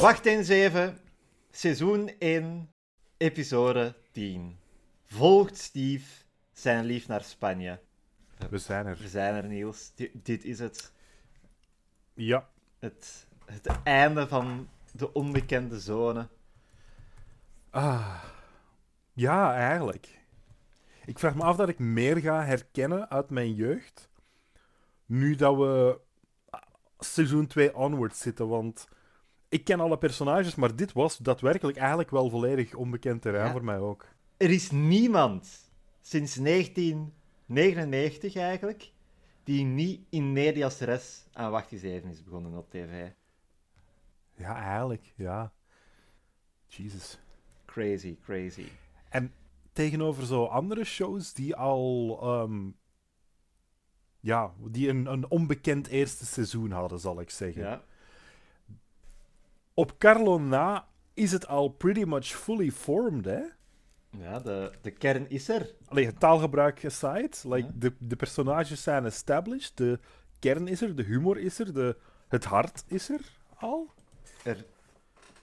Wacht eens even. Seizoen 1, episode 10. Volgt Steve zijn lief naar Spanje. We zijn er. We zijn er, Niels. Di- dit is het. Ja. het. Het einde van de onbekende zone. Ah. Ja, eigenlijk. Ik vraag me af dat ik meer ga herkennen uit mijn jeugd. Nu dat we seizoen 2 onwards zitten. Want ik ken alle personages, maar dit was daadwerkelijk eigenlijk wel volledig onbekend terrein Ja. voor mij ook. Er is niemand sinds 1999 eigenlijk die niet in medias res aan Wacht eens even is begonnen op tv. Ja, eigenlijk, ja. Jesus. Crazy, crazy. En tegenover zo andere shows die al. ehm, ja, die een, een onbekend eerste seizoen hadden, zal ik zeggen. Ja. Op Carlo na is het al pretty much fully formed, hè? Ja, de, de kern is er. Allee, het taalgebruik aside, like, Ja. de, de personages zijn established, de kern is er, de humor is er, de, het hart is er al. er.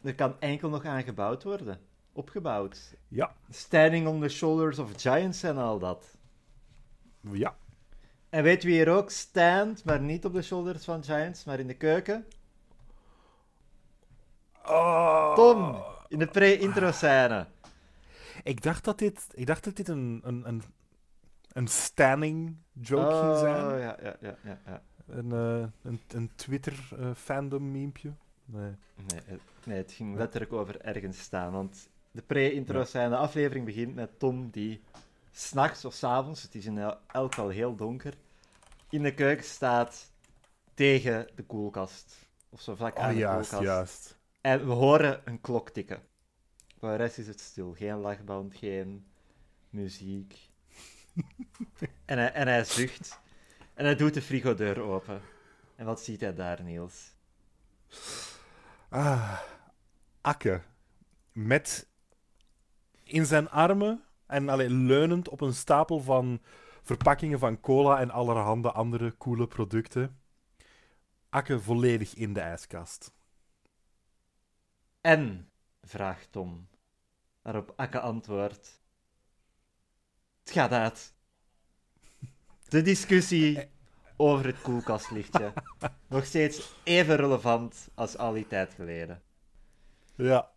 Er kan enkel nog aan gebouwd worden. Opgebouwd. Ja, Standing on the shoulders of giants en al dat. ja. En weet wie er ook stand, maar niet op de shoulders van giants, maar in de keuken? Oh. Tom, in de pre-intro scène. Ik dacht dat dit, ik dacht dat dit een, een, een, een standing joke ging Oh, zijn. ja, ja, ja, ja, ja. Een, eh, een, een Twitter-fandom-memepje. nee. Nee, het, nee, het ging letterlijk over ergens staan. Want de pre-intro scène, de aflevering begint met Tom die s'nachts of s avonds, het is in el- elk geval heel donker, in de keuken staat tegen de koelkast. Of zo vlak aan Oh, de juist, koelkast. juist. En we horen een klok tikken. Voor de rest is het stil. Geen lachband, geen muziek. en, hij, en hij zucht. En hij doet de frigodeur open. En wat ziet hij daar, Niels? Ah, Akke. Met in zijn armen en allee, leunend op een stapel van verpakkingen van cola en allerhande andere coole producten. Akke volledig in de ijskast. En, vraagt Tom. Waarop Akke antwoordt. Het gaat uit. De discussie over het koelkastlichtje. Nog steeds even relevant als al die tijd geleden. Ja.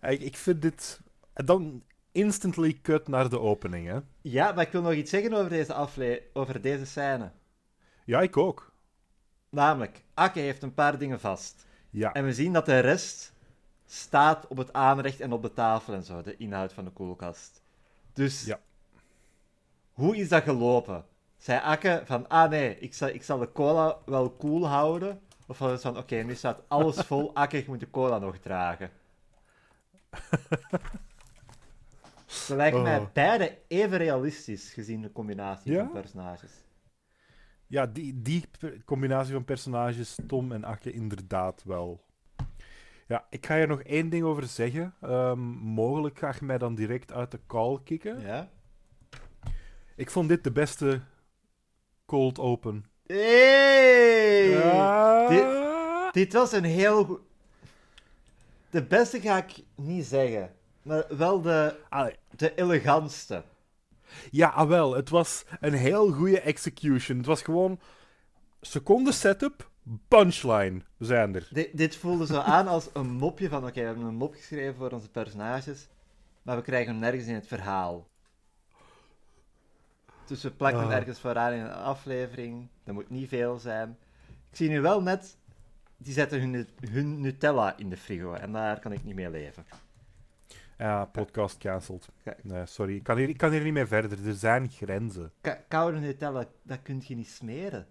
Ik, ik vind dit... Dan instantly cut naar de opening, hè. Ja, maar ik wil nog iets zeggen over deze, afle over deze scène. Ja, ik ook. Namelijk, Akke heeft een paar dingen vast. Ja. En we zien dat de rest staat op het aanrecht en op de tafel en zo, de inhoud van de koelkast. Dus, Ja. hoe is dat gelopen? Zei Akke van, ah nee, ik zal, ik zal de cola wel cool houden. Of van, oké, nu staat alles vol, Akke, je moet de cola nog dragen. Ze lijken mij Oh. beide even realistisch, gezien de combinatie Ja? van personages. Ja, die, die combinatie van personages, Tom en Akke, inderdaad wel. Ja, ik ga hier nog één ding over zeggen. Ehm, mogelijk ga je mij dan direct uit de call kicken. Ja? Ik vond dit de beste cold open. Hey! Ja. Dit- Dit was een heel goed. De beste ga ik niet zeggen, maar wel de, Allee, de elegantste. ja, ah, wel. Het was een heel goede execution. Het was gewoon seconde setup, punchline. We zijn er. Di- dit voelde zo aan als een mopje van: oké, we hebben een mop geschreven voor onze personages, maar we krijgen hem nergens in het verhaal. Dus we plakken hem Ah. ergens vooraan in een aflevering. Dat moet niet veel zijn. Ik zie nu wel net, die zetten hun, hun Nutella in de frigo en daar kan ik niet mee leven. Ja, podcast cancelled. Nee, sorry. Ik kan, hier, ik kan hier niet mee verder. Er zijn grenzen. Ka- koude Nutella, dat kun je niet smeren.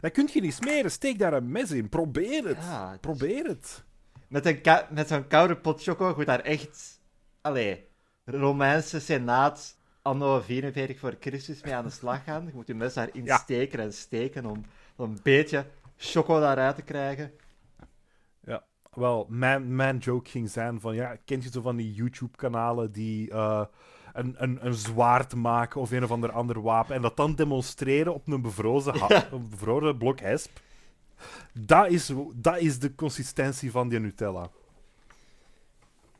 Dat kun je niet smeren. Steek daar een mes in. Probeer het. Ja, Probeer het. Met, een met zo'n koude pot choco moet daar echt... Allee, Romeinse senaat anno 44 voor Christus mee aan de slag gaan. Je moet je mes daarin Ja. steken en steken om, om een beetje choco daaruit te krijgen. Wel, mijn, mijn joke ging zijn van, ja, kent je zo van die YouTube-kanalen die eh, een, een, een zwaard maken of een of ander ander wapen en dat dan demonstreren op een bevrozen, ha- Ja. een bevroren blok hesp? Dat is, dat is de consistentie van die Nutella.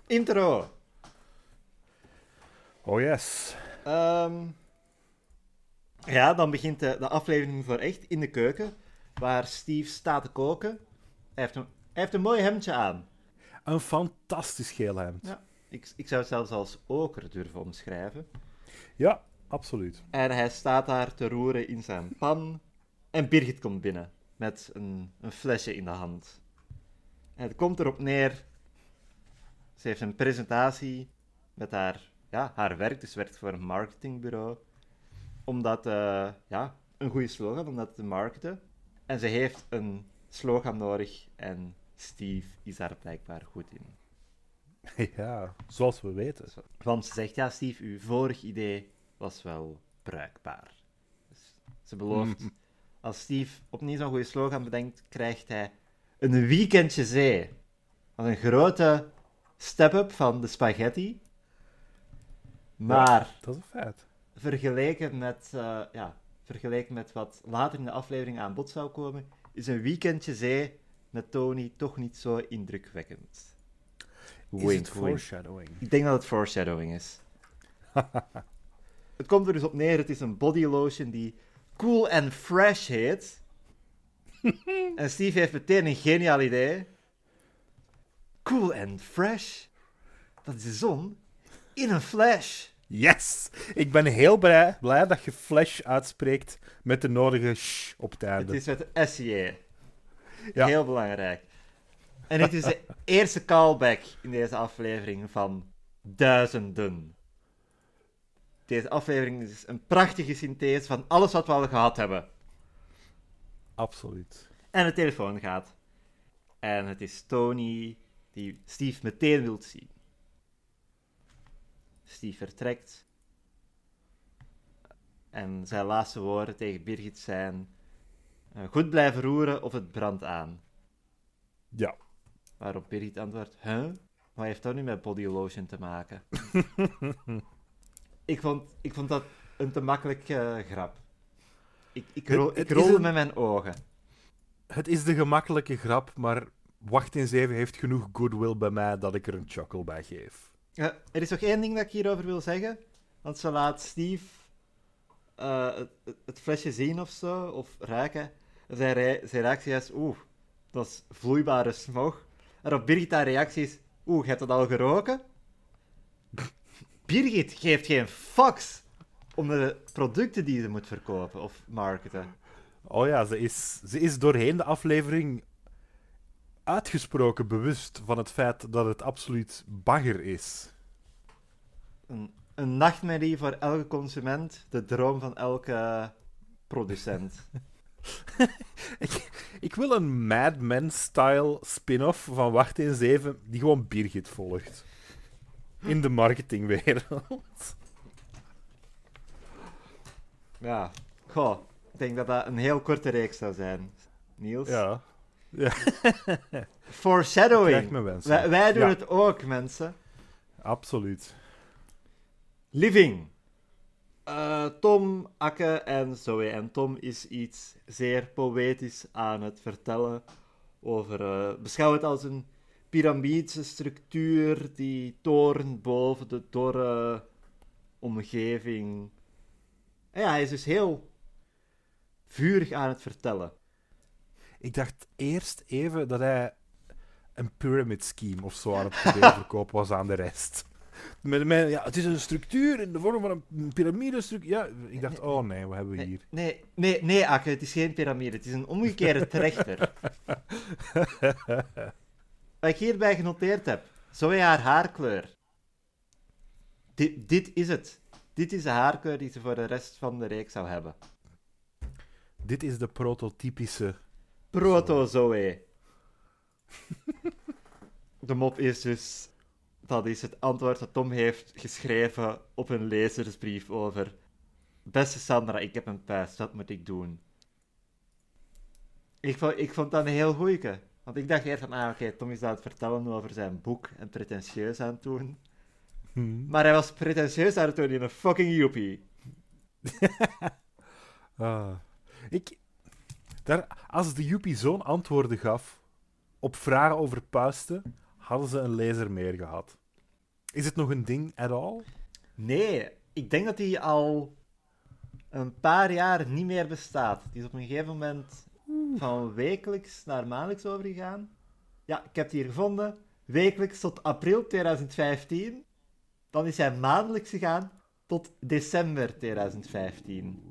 Intro. Oh yes. Ehm, ja, dan begint de, de aflevering voor echt in de keuken, waar Steve staat te koken. Hij heeft een, hij heeft een mooi hemdje aan. Een fantastisch geel hemd. Ja. Ik, ik zou het zelfs als oker durven omschrijven. Ja, absoluut. En hij staat daar te roeren in zijn pan. En Birgit komt binnen met een, een flesje in de hand. En het komt erop neer. Ze heeft een presentatie met haar, ja, haar werk, dus werkt voor een marketingbureau. Omdat, eh, ja, een goede slogan om dat te marketen. En ze heeft een slogan nodig en Steve is daar blijkbaar goed in. Ja, zoals we weten. Want ze zegt, ja Steve, uw vorig idee was wel bruikbaar. Dus ze belooft, als Steve opnieuw zo'n goede slogan bedenkt, krijgt hij een weekendje zee. Dat is een grote step-up van de spaghetti. Maar Dat is een feit. vergeleken, met, eh, ja, vergeleken met wat later in de aflevering aan bod zou komen, is een weekendje zee met Tony toch niet zo indrukwekkend. Is Wink, foreshadowing? Ik denk dat het foreshadowing is. het komt er dus op neer, het is een body lotion die Cool and Fresh heet. en Steve heeft meteen een geniaal idee. Cool and Fresh? Dat is de zon in een flash. Yes! Ik ben heel blij, blij dat je Flash uitspreekt met de nodige sh op het Het is met SJ. Ja. Heel belangrijk. En dit is de eerste callback in deze aflevering van duizenden. Deze aflevering is een prachtige synthese van alles wat we al gehad hebben. Absoluut. En de telefoon gaat. En het is Tony die Steve meteen wilt zien. Steve vertrekt. En zijn laatste woorden tegen Birgit zijn: eh, Goed blijven roeren of het brandt aan. Ja. Waarop Birgit antwoordt: Huh? Wat heeft dat nu met body lotion te maken? ik, vond, ik vond dat een te makkelijk eh, grap. Ik, ik, Het- ro- het ik is rolde een- met mijn ogen. Het is de gemakkelijke grap, maar Wacht in 7 heeft genoeg goodwill bij mij dat ik er een chuckle bij geef. Ja, er is nog één ding dat ik hierover wil zeggen. Want ze laat Steve eh, het, flesje zien of zo, of ruiken. Re- zijn reactie is: Oeh, dat is vloeibare smog. En op Birgit haar reactie is: Oeh, je hebt dat al geroken? Birgit geeft geen fucks om de producten die ze moet verkopen of marketen. Oh ja, ze is, ze is doorheen de aflevering uitgesproken bewust van het feit dat het absoluut bagger is. Een, een nachtmerrie voor elke consument, de droom van elke producent. Ik, ik wil een Mad Men-style spin-off van Wacht in 7 die gewoon Birgit volgt. In de marketingwereld. Ja, goh, ik denk dat dat een heel korte reeks zou zijn. Niels? Ja. Krijg Foreshadowing. Wij, wij doen Ja. het ook, mensen. Absoluut. Living. Eh, Tom, Akke en Zoe. En Tom is iets zeer poëtisch aan het vertellen over... eh, beschouw het als een piramidische structuur die toren boven de dorre omgeving. En ja, hij is dus heel vurig aan het vertellen. Ik dacht eerst even dat hij een pyramid scheme of zo aan het proberen verkopen was aan de rest. Met, met, ja, het is een structuur in de vorm van een piramidestructuur. Ja, ik dacht, oh nee, wat hebben we Nee, hier? nee, nee, nee, Akke, het is geen piramide. Het is een omgekeerde trechter. Wat ik hierbij genoteerd heb. Zoe haar haarkleur. Dit, dit is het. Dit is de haarkleur die ze voor de rest van de reeks zou hebben. Dit is de prototypische. Proto-Zoe. De mop is dus... Dat is het antwoord dat Tom heeft geschreven op een lezersbrief over... Beste Sandra, ik heb een puist, wat moet ik doen? Ik vond, ik vond dat een heel goeieke. Want ik dacht eerst van, ah oké, Tom is aan het vertellen over zijn boek en pretentieus aan het doen. Hmm. Maar hij was pretentieus aan het doen in een fucking joepie. Ah. Ik, daar, als de Joepie zo'n antwoorden gaf op vragen over puisten, hadden ze een lezer meer gehad. Is het nog een ding at all? Nee, ik denk dat die al een paar jaar niet meer bestaat. Die is op een gegeven moment van wekelijks naar maandelijks overgegaan. Ja, ik heb het hier gevonden. Wekelijks tot april 2015. Dan is hij maandelijks gegaan tot december 2015.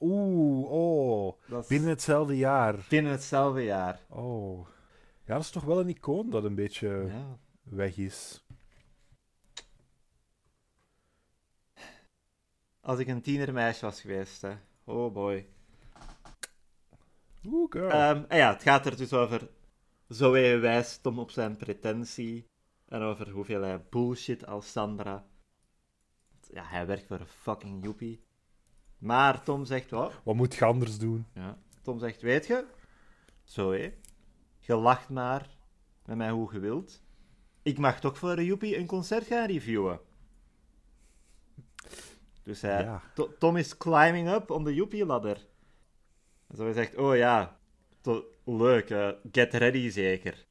Oeh, oh. Binnen hetzelfde jaar. binnen hetzelfde jaar. Oh. Ja, dat is toch wel een icoon dat een beetje Ja. weg is. Als ik een tienermeisje was geweest, hè. Oh boy. Oeh, girl. Ehm, en ja, het gaat er dus over. Zoe wijst Tom op zijn pretentie. En over hoeveel hij bullshit als Sandra. Ja, hij werkt voor een fucking joepie. Maar Tom zegt wat? Wat moet je anders doen? Ja. Tom zegt: Weet je, Zoe, je lacht maar met mij hoe je wilt. Ik mag toch voor een joepie een concert gaan reviewen. Dus hij, Ja. To- Tom is climbing up on the joepie-ladder. En zo zegt, oh ja, to- leuk, eh, get ready zeker.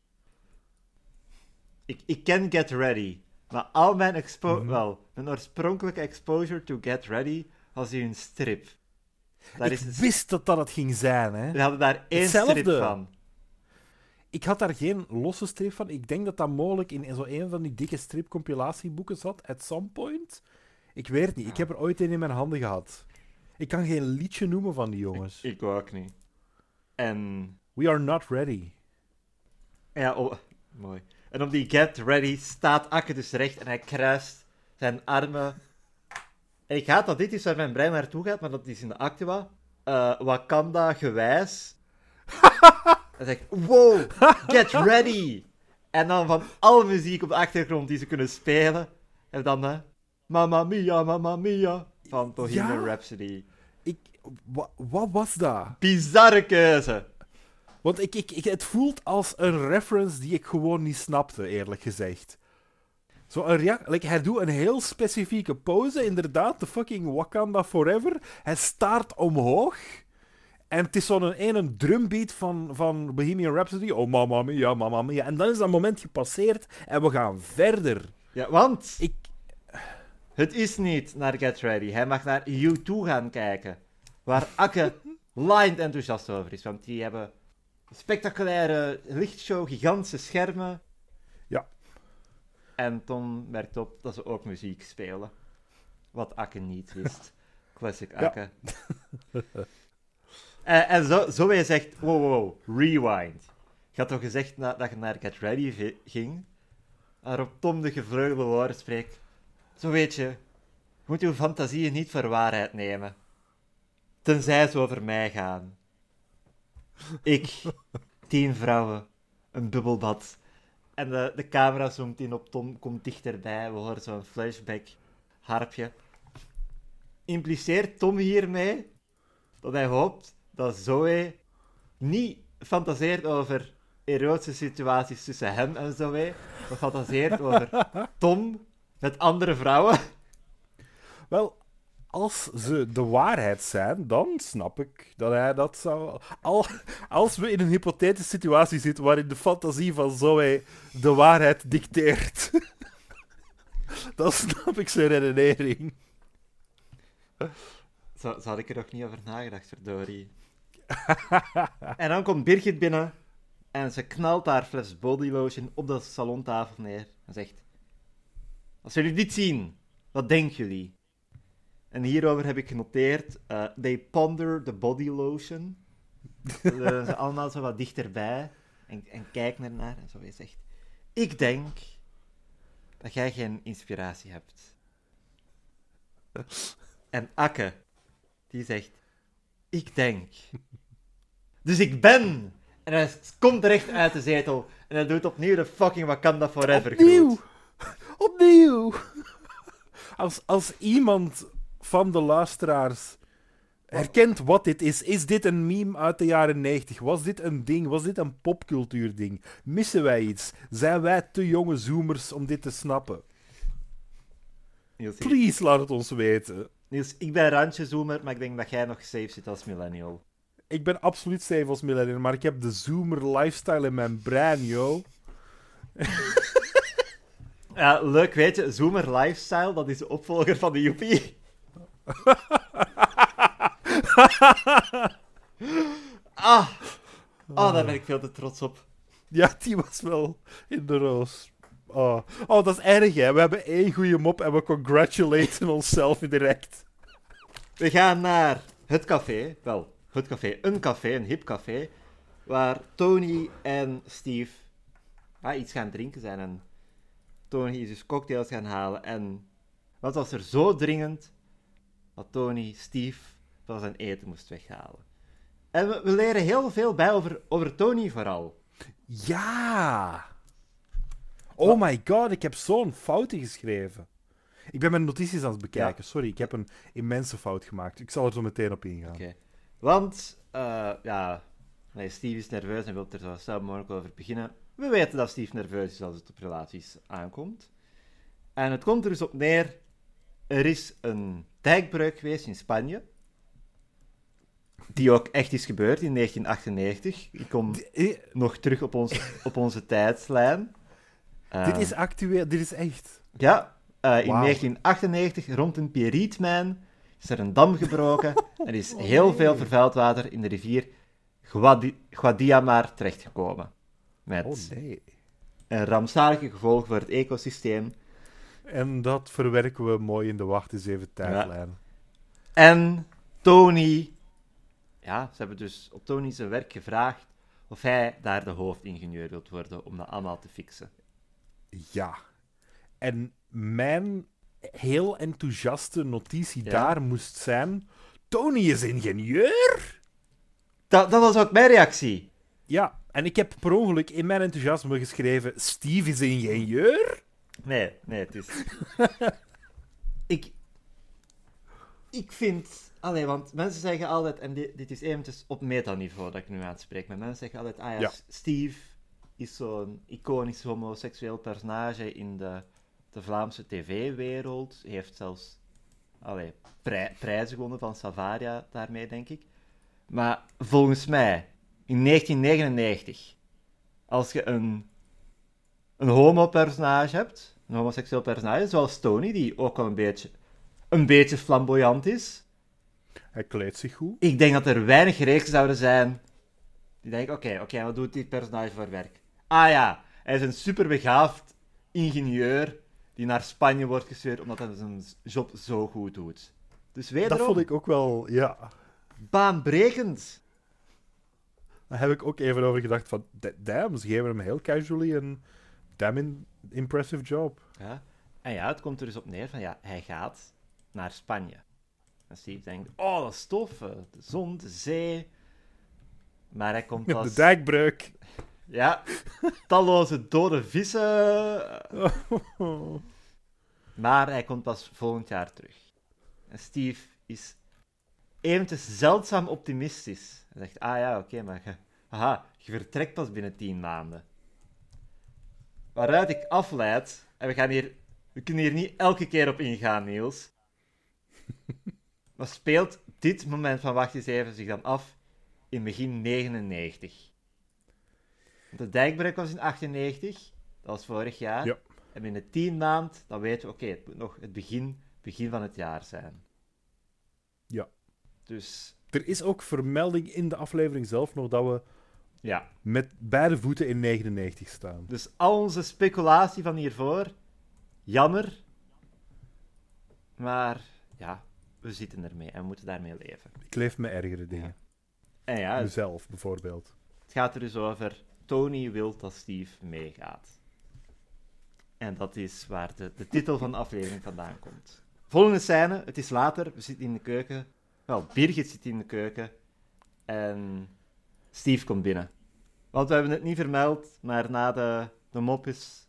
Ik, ik ken get ready, maar al mijn expo Mhm. wel, mijn oorspronkelijke exposure to get ready was in een strip. Daar ik is een- wist dat dat het ging zijn, hè. we hadden daar één Hetzelfde. strip van. Ik had daar geen losse strip van. Ik denk dat dat mogelijk in zo een van die dikke stripcompilatieboeken zat, at some point. Ik weet het niet. Ik heb er ooit een in mijn handen gehad. Ik kan geen liedje noemen van die jongens. Ik ook niet. En We are not ready. Ja, oh, mooi. En op die get ready staat Akke dus recht en hij kruist zijn armen. En ik haat dat dit is waar mijn brein naartoe gaat, maar dat is in de actua. Eh Wakanda gewijs. hij zegt, wow, get ready. En dan van alle muziek op de achtergrond die ze kunnen spelen. En dan, eh, Mamma Mia, Mamma Mia. Van Bohemian Ja? Rhapsody. Ik, wa- wat was dat? Bizarre keuze. Want ik, ik, ik, het voelt als een reference die ik gewoon niet snapte, eerlijk gezegd. Zo een like, hij doet een heel specifieke pose, inderdaad, de fucking Wakanda Forever. Hij staart omhoog. En het is zo'n ene drumbeat van, van Bohemian Rhapsody. Oh, mamma mia, mamma mia. En dan is dat moment gepasseerd en we gaan verder. Ja, want... Ik... Het is niet naar Get Ready. Hij mag naar U2 gaan kijken. Waar Akke blind enthousiast over is. Want die hebben een spectaculaire lichtshow, gigantische schermen. Ja. En Tom merkt op dat ze ook muziek spelen. Wat Akke niet wist. Classic Akke. en en zo, zo hij zegt, wow, wow, rewind. Je had toch gezegd na- dat je naar Get Ready ging? Waarop Tom de gevleugelde woorden spreekt. Zo weet je, je moet uw fantasieën niet voor waarheid nemen. Tenzij ze over mij gaan. Ik, tien vrouwen, een bubbelbad. En de, de camera zoomt in op Tom, komt dichterbij. We horen zo'n flashback harpje. Impliceert Tom hiermee dat hij hoopt dat Zoe niet fantaseert over erotische situaties tussen hem en Zoe, maar fantaseert over Tom met andere vrouwen? Wel, als ze de waarheid zijn, dan snap ik dat hij dat zou... Al, als we in een hypothetische situatie zitten waarin de fantasie van Zoe de waarheid dicteert, dan snap ik zijn redenering. Zo, zo had ik er nog niet over nagedacht, verdorie. En dan komt Birgit binnen en ze knalt haar fles bodylotion op de salontafel neer en zegt: Als jullie dit zien, wat denken jullie? En hierover heb ik genoteerd: eh, They ponder the body lotion. Ze ze allemaal zo wat dichterbij en, en kijken ernaar. En zo hij zegt: Ik denk dat jij geen inspiratie hebt. En Akke, die zegt: Ik denk. Dus ik ben. En hij komt recht uit de zetel. En hij doet opnieuw de fucking Wakanda Forever Opnieuw! groet. Opnieuw! Als, als iemand van de luisteraars herkent wat dit is, is dit een meme uit de jaren 90? Was dit een ding? Was dit een popcultuurding? Missen wij iets? Zijn wij te jonge zoomers om dit te snappen? Niels, ik- Please, laat het ons weten. Niels, ik ben randje zoomer, maar ik denk dat jij nog safe zit als millennial. Ik ben absoluut safe als millennial, maar ik heb de zoomer lifestyle in mijn brein, yo. Ja, leuk weet je, Zoomer Lifestyle, dat is de opvolger van de Joepie. ah. ah, daar ben ik veel te trots op. Ja, die was wel in de roos. Oh, oh dat is erg, hè. We hebben één goede mop en we congratulaten onszelf direct. We gaan naar het café. Wel, het café. Een café, een hip café. Waar Tony en Steve ah, iets gaan drinken zijn. En Tony is dus cocktails gaan halen. En wat was er zo dringend dat Tony Steve van zijn eten moest weghalen. En we, we leren heel veel bij over, over Tony vooral. Ja! Oh my god, ik heb zo'n fouten geschreven. Ik ben mijn notities aan het bekijken. Ja. Sorry, ik heb een immense fout gemaakt. Ik zal er zo meteen op ingaan. Oké. Want, eh, ja, nee, Steve is nerveus en wil er zo snel mogelijk over beginnen. We weten dat Steve nerveus is als het op relaties aankomt. En het komt er dus op neer, er is een dijkbreuk geweest in Spanje. Die ook echt is gebeurd in 1998. Ik kom Eh, nog terug op, ons, op onze tijdslijn. Eh, Dit is actueel, dit is echt. Ja, in Wauw. 1998, rond een Pierrietmijn, is er een dam gebroken en is heel veel vervuild water in de rivier Guadi Guadiamar terechtgekomen. Met Oh nee. een rampzalige gevolg voor het ecosysteem. En dat verwerken we mooi in de wacht eens even tijdlijn. En Tony, ja, ze hebben dus op Tony zijn werk gevraagd of hij daar de hoofdingenieur wilt worden om dat allemaal te fixen. Ja. En mijn heel enthousiaste notitie Ja. daar moest zijn... Tony is ingenieur? Dat, dat was ook mijn reactie. Ja, en ik heb per ongeluk in mijn enthousiasme geschreven... Steve is ingenieur? Nee, nee, het is. ik. Ik vind. Allee, want mensen zeggen altijd, en dit, dit is eventjes op metaniveau dat ik nu aanspreek, maar mensen zeggen altijd: ah ja, Ja. Steve is zo'n iconisch homoseksueel personage in de, de Vlaamse tv-wereld. Heeft zelfs allee, pri- prijzen gewonnen van Savaria daarmee, denk ik. Maar volgens mij, in 1999, als je een een homo-personage hebt, een homoseksueel personage, zoals Tony, die ook wel een beetje, een beetje flamboyant is, Hij kleedt zich goed. ik denk dat er weinig reeks zouden zijn die denken, oké, oké, wat doet dit personage voor werk? Ah ja, hij is een superbegaafd ingenieur die naar Spanje wordt gestuurd omdat hij zijn job zo goed doet. Dus wederom, Dat vond ik ook wel... Ja, baanbrekend. daar heb ik ook even over gedacht van... da- Damn, ze geven hem heel casually een damn impressive job. Ja. En ja, het komt er dus op neer van, ja, hij gaat naar Spanje. En Steve denkt, oh, dat is tof, eh, de zon, de zee. Maar hij komt De pas... dijkbreuk. Ja, talloze dode vissen. Maar hij komt pas volgend jaar terug. En Steve is eventjes zeldzaam optimistisch. Hij zegt, ah ja, oké, maar je, aha, je vertrekt pas binnen tien maanden. Waaruit ik afleid, en we, gaan hier, we kunnen hier niet elke keer op ingaan, Niels. maar speelt dit moment van wacht eens even zich dan af in begin 99? De dijkbreuk was in 98, dat was vorig jaar. Ja. En binnen 10 maand, dan weten we, oké, het moet nog het begin, begin van het jaar zijn. Ja. Dus, Er is ook vermelding in de aflevering zelf nog dat we ja. met beide voeten in 99 staan. Dus al onze speculatie van hiervoor, jammer. Maar, ja, we zitten ermee en we moeten daarmee leven. Ik leef met ergere dingen. En ja, het Mezelf, bijvoorbeeld. gaat er dus over, Tony wil dat Steve meegaat. En dat is waar de, de titel van de aflevering vandaan komt. Volgende scène, het is later, we zitten in de keuken. Wel, Birgit zit in de keuken. En Steve komt binnen. Want we hebben het niet vermeld, maar na de, de mop is...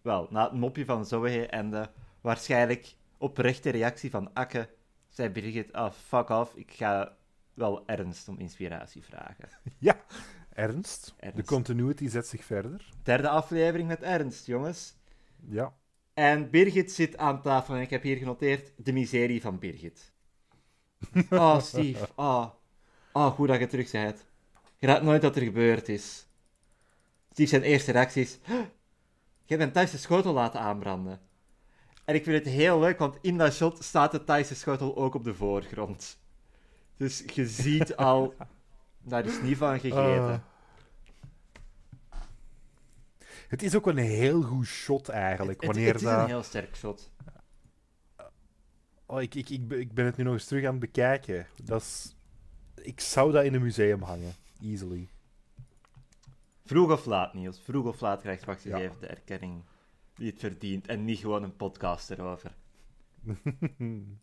Wel, na het mopje van Zoe en de waarschijnlijk oprechte reactie van Akke, zei Birgit, ah, fuck off, ik ga wel ernst om inspiratie vragen. Ernst. Ernst. De continuity zet zich verder. Derde aflevering met Ernst, jongens. Ja. En Birgit zit aan tafel en ik heb hier genoteerd de miserie van Birgit. Oh, Steve. Oh, oh goed dat je terug bent. Je raadt nooit wat er gebeurd is. Steve zijn eerste reactie is... "Huh, je hebt een Thaise schotel laten aanbranden. En ik vind het heel leuk, want in dat shot staat de Thaise schotel ook op de voorgrond. Dus je ziet al, daar is niet van gegeten. Ah. Het is ook een heel goed shot eigenlijk. het, het, wanneer het is dat... een heel sterk shot. oh, ik, ik, ik, ben- ik ben het nu nog eens terug aan het bekijken. Dat is... Ik zou dat in een museum hangen. Easily. Vroeg of laat, Niels. Vroeg of laat krijgt eens Ja. even de erkenning die het verdient. En niet gewoon een podcast erover.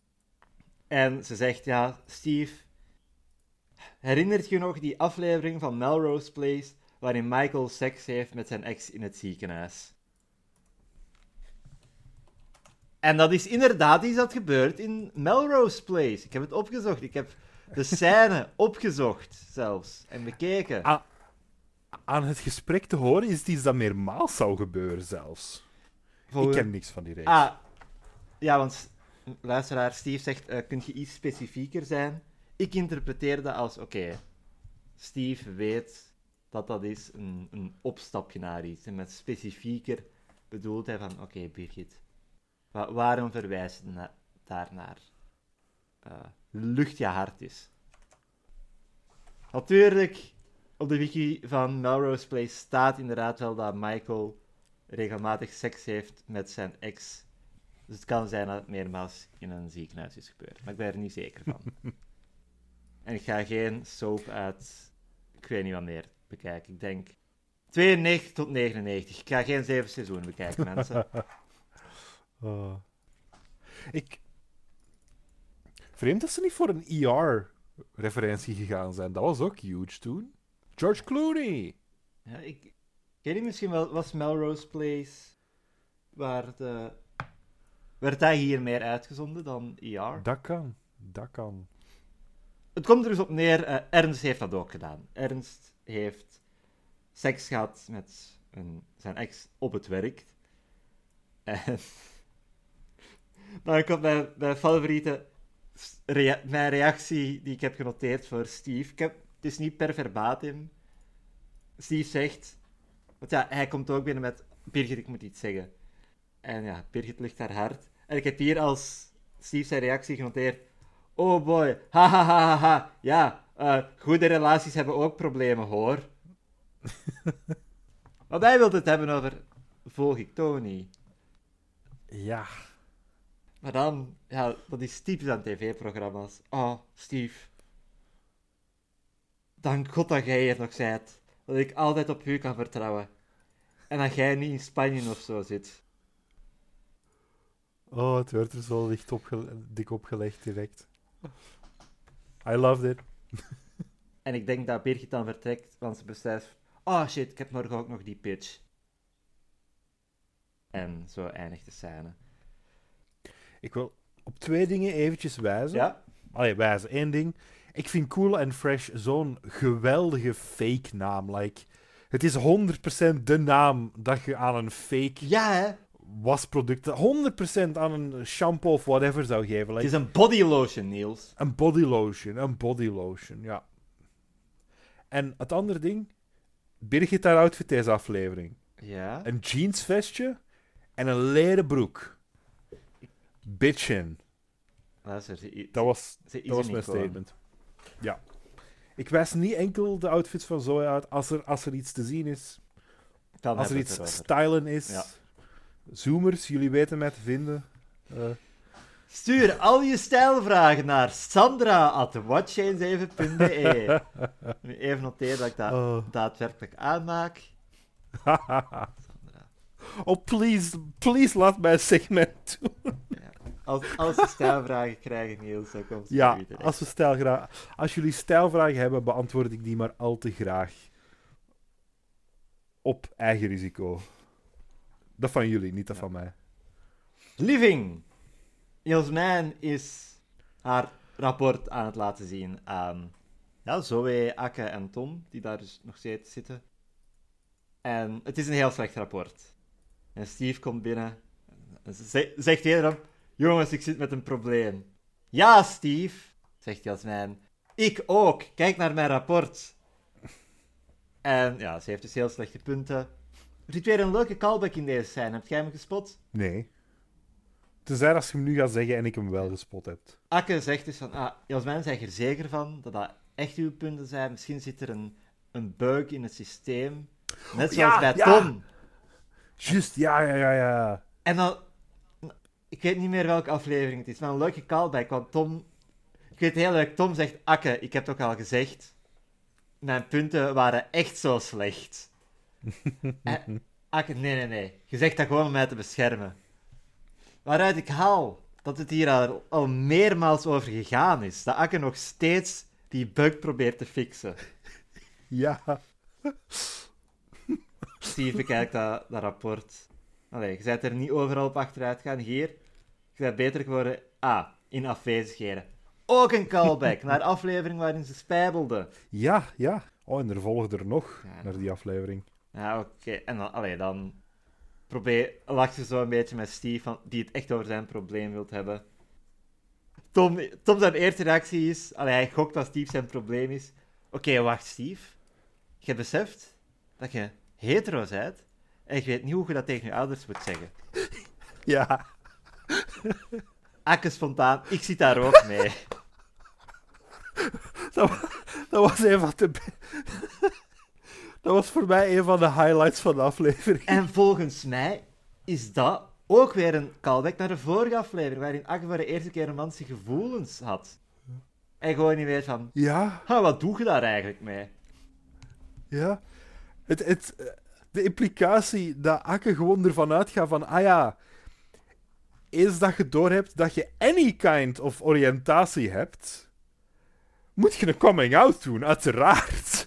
En ze zegt, ja, Steve, herinnert je nog die aflevering van Melrose Place waarin Michael seks heeft met zijn ex in het ziekenhuis? En dat is inderdaad iets dat gebeurt in Melrose Place. Ik heb het opgezocht. Ik heb de scène opgezocht zelfs en bekeken. Aan het gesprek te horen is het iets dat meermaals zou gebeuren zelfs. Ik ken niks van die reeks. Ah, ja, want luisteraar Steve zegt, kun je iets specifieker zijn? Ik interpreteer dat als, oké, Steve weet dat dat is een, een opstapje naar iets. En met specifieker bedoelt hij van, oké Birgit, wa- waarom verwijst je na- daarnaar? Eh, lucht je hart is. Natuurlijk, op de wiki van Melrose Place staat inderdaad wel dat Michael regelmatig seks heeft met zijn ex. Dus het kan zijn dat het meermaals in een ziekenhuis is gebeurd. Maar ik ben er niet zeker van. en ik ga geen soap uit, ik weet niet wanneer, bekijken. Ik denk 92 tot 99. Ik ga geen zeven seizoenen bekijken, mensen. Ah. Ik... Vreemd dat ze niet voor een ER-referentie gegaan zijn. Dat was ook huge toen. George Clooney. Ja, ik, weet niet, misschien wel, was Melrose Place waar de... Werd hij hier meer uitgezonden dan ER? Dat kan. Dat kan. Het komt er dus op neer, eh, Ernst heeft dat ook gedaan. Ernst heeft seks gehad met een, zijn ex op het werk. En dan komt mijn, mijn favoriete mijn reactie die ik heb genoteerd voor Steve. Ik heb, het is niet per verbatim. Steve zegt, want ja, hij komt ook binnen met Birgit, ik moet iets zeggen. En ja, Birgit ligt haar hart. En ik heb hier als Steve zijn reactie genoteerd. Oh boy, ha ha ha ha, ha. Ja, eh, goede relaties hebben ook problemen hoor. Want hij wil het hebben over volg ik Tony. Ja. Maar dan, ja, dat is typisch aan tv-programma's. Oh, Steve. Dank God dat jij hier nog bent. Dat ik altijd op u kan vertrouwen. En dat jij niet in Spanje of zo zit. Oh, het werd er zo licht opge- dik opgelegd direct. I loved it. En ik denk dat Birgit dan vertrekt, want ze beseft... Oh shit, ik heb morgen ook nog die pitch. En zo eindigt de scène. Ik wil op twee dingen eventjes wijzen. Ja? Allee, wijzen. Één ding. Ik vind Cool and Fresh zo'n geweldige fake naam. Like, het is 100% de naam dat je aan een fake Ja, hè? wasproduct, 100% aan een shampoo of whatever zou geven. Het is een body lotion, Niels. Een body lotion, een body lotion, ja. En het andere ding, Birgit haar outfit deze aflevering. Ja? Een jeansvestje en een leren broek. Bitchin. Luister, ze, Dat was, ze dat was mijn statement. Ja. Ik wijs niet enkel de outfits van Zoe uit. Als er, als er iets te zien is, Dan als er iets stylen is. Ja. Zoomers, jullie weten mij te vinden. Eh, Stuur al je stijlvragen naar sandra.watchains7.be Nu even noteren dat ik dat oh. daadwerkelijk aanmaak. oh, please, please laat mij een segment doen. Als, als je stijlvragen krijgen, Niels, dan komt het Ja, als, we als jullie stijlvragen hebben, beantwoord ik die maar al te graag. Op eigen risico. Dat van jullie, niet dat van mij. Living. Jasmijn is haar rapport aan het laten zien aan ja, Zoe, Akke en Tom, die daar dus nog steeds zitten. En het is een heel slecht rapport. En Steve komt binnen en ze ze- zegt wederom: Jongens, ik zit met een probleem. Ja, Steve, zegt Jasmijn. Ik ook. Kijk naar mijn rapport. En ja, ze heeft dus heel slechte punten. Er zit weer een leuke callback in deze scène. Heb jij hem gespot? Nee. Tenzij als je hem nu gaat zeggen en ik hem wel gespot heb. Akke zegt dus van, ah, Jasmijn, zijn je er zeker van dat dat echt uw punten zijn? Misschien zit er een, een bug in het systeem. Net zoals Ja, bij ja. Tom. Juist, ja, ja, ja, ja. En dan... Ik weet niet meer welke aflevering het is, maar een leuke callback, want Tom... Ik weet heel leuk, Tom zegt, Akke, ik heb het ook al gezegd, mijn punten waren echt zo slecht. En, Akke, nee, nee, nee. Je zegt dat gewoon om mij te beschermen. Waaruit ik haal dat het hier al, al meermaals over gegaan is. Dat Akke nog steeds die bug probeert te fixen. Ja. Steve bekijkt dat, dat rapport. Allee, je bent er niet overal op achteruit gaan. Hier, je bent beter geworden. Ah, in afwezigheden. Ook een callback naar de aflevering waarin ze spijbelden. Ja, ja. Oh, en er volgde er nog Ja. naar die aflevering. Ja, oké. En dan, allee, dan probeer, lach je zo een beetje met Steve, van, die het echt over zijn probleem wilt hebben. Tom, Tom zijn eerste reactie is, allee, hij gokt dat Steve zijn probleem is. Oké, wacht Steve. Je beseft dat je hetero bent en je weet niet hoe je dat tegen je ouders moet zeggen. Ja. Akke spontaan, ik zit daar ook mee. Dat, wa- dat was een van de... Dat was voor mij een van de highlights van de aflevering. En volgens mij is dat ook weer een callback naar de vorige aflevering, waarin Akke voor de eerste keer romantische gevoelens had. En gewoon niet weet van, Ja, ha, wat doe je daar eigenlijk mee? ja. Het, het, eh, de implicatie dat Akke gewoon ervan uitgaat van... Ah ja, eens dat je doorhebt dat je any kind of oriëntatie hebt... Moet je een coming-out doen, uiteraard.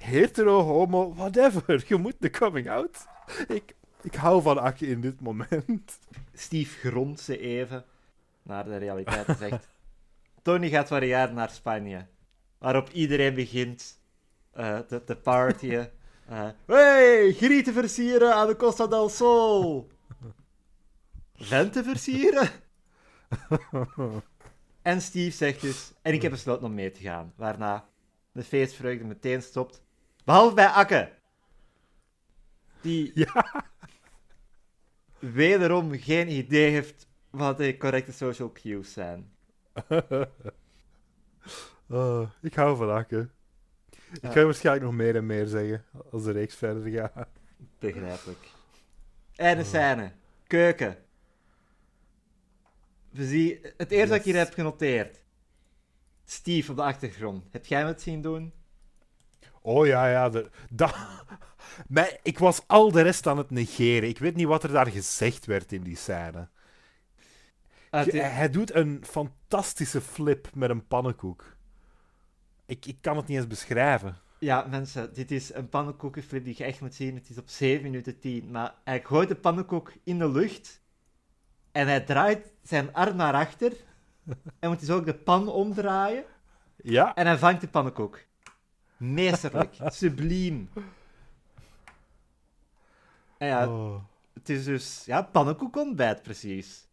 Hetero, homo, whatever. Je moet een coming-out. Ik, ik hou van Akke in dit moment. Steve grondt ze even naar de realiteit en zegt: Tony gaat voor een jaar naar Spanje. Waarop iedereen begint eh, te, te partyen. Eh, hey, grieten versieren aan de Costa del Sol. Lente versieren? en Steve zegt dus: En ik heb besloten om mee te gaan. Waarna de feestvreugde meteen stopt. Behalve bij Akke. Die Ja. wederom geen idee heeft wat de correcte social cues zijn. Oh, ik hou van Akke. Ik Ja. ga waarschijnlijk nog meer en meer zeggen als de reeks verder gaat. Begrijpelijk. Einde scène. Keuken. We zien, het eerste wat ik hier Yes. heb genoteerd. Steve op de achtergrond. Heb jij hem het zien doen? Oh ja, ja. De, dat, maar ik was al de rest aan het negeren. Ik weet niet wat er daar gezegd werd in die scène. Ah, Je- hij doet een fantastische flip met een pannenkoek. Ik, ik kan het niet eens beschrijven. ja, mensen, dit is een pannenkoekenflip die je echt moet zien. Het is op 7 minuten 10. Maar hij gooit de pannenkoek in de lucht. En hij draait zijn arm naar achter. En moet dus ook de pan omdraaien. Ja, En hij vangt de pannenkoek. Meesterlijk. Subliem. En ja, Oh. het is dus... Ja, pannenkoekontbijt, precies.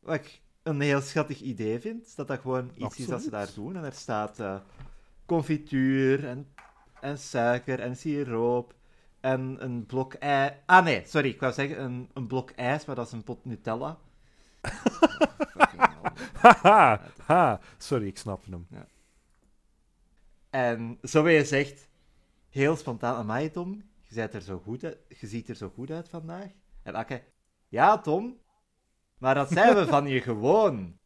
Wat ik een heel schattig idee vind. Dat dat gewoon iets is dat ze daar doen. En er staat eh, confituur en, en suiker en siroop en een blok ijs... Ah, nee, sorry. Ik wou zeggen een, een blok ijs, maar dat is een pot Nutella. Haha, ha. Sorry, ik snap hem. En Zoe zegt heel spontaan, amai Tom, je, bent er zo goed uit, je ziet er zo goed uit vandaag. En Akke, ja Tom, maar dat zijn we van je gewoon.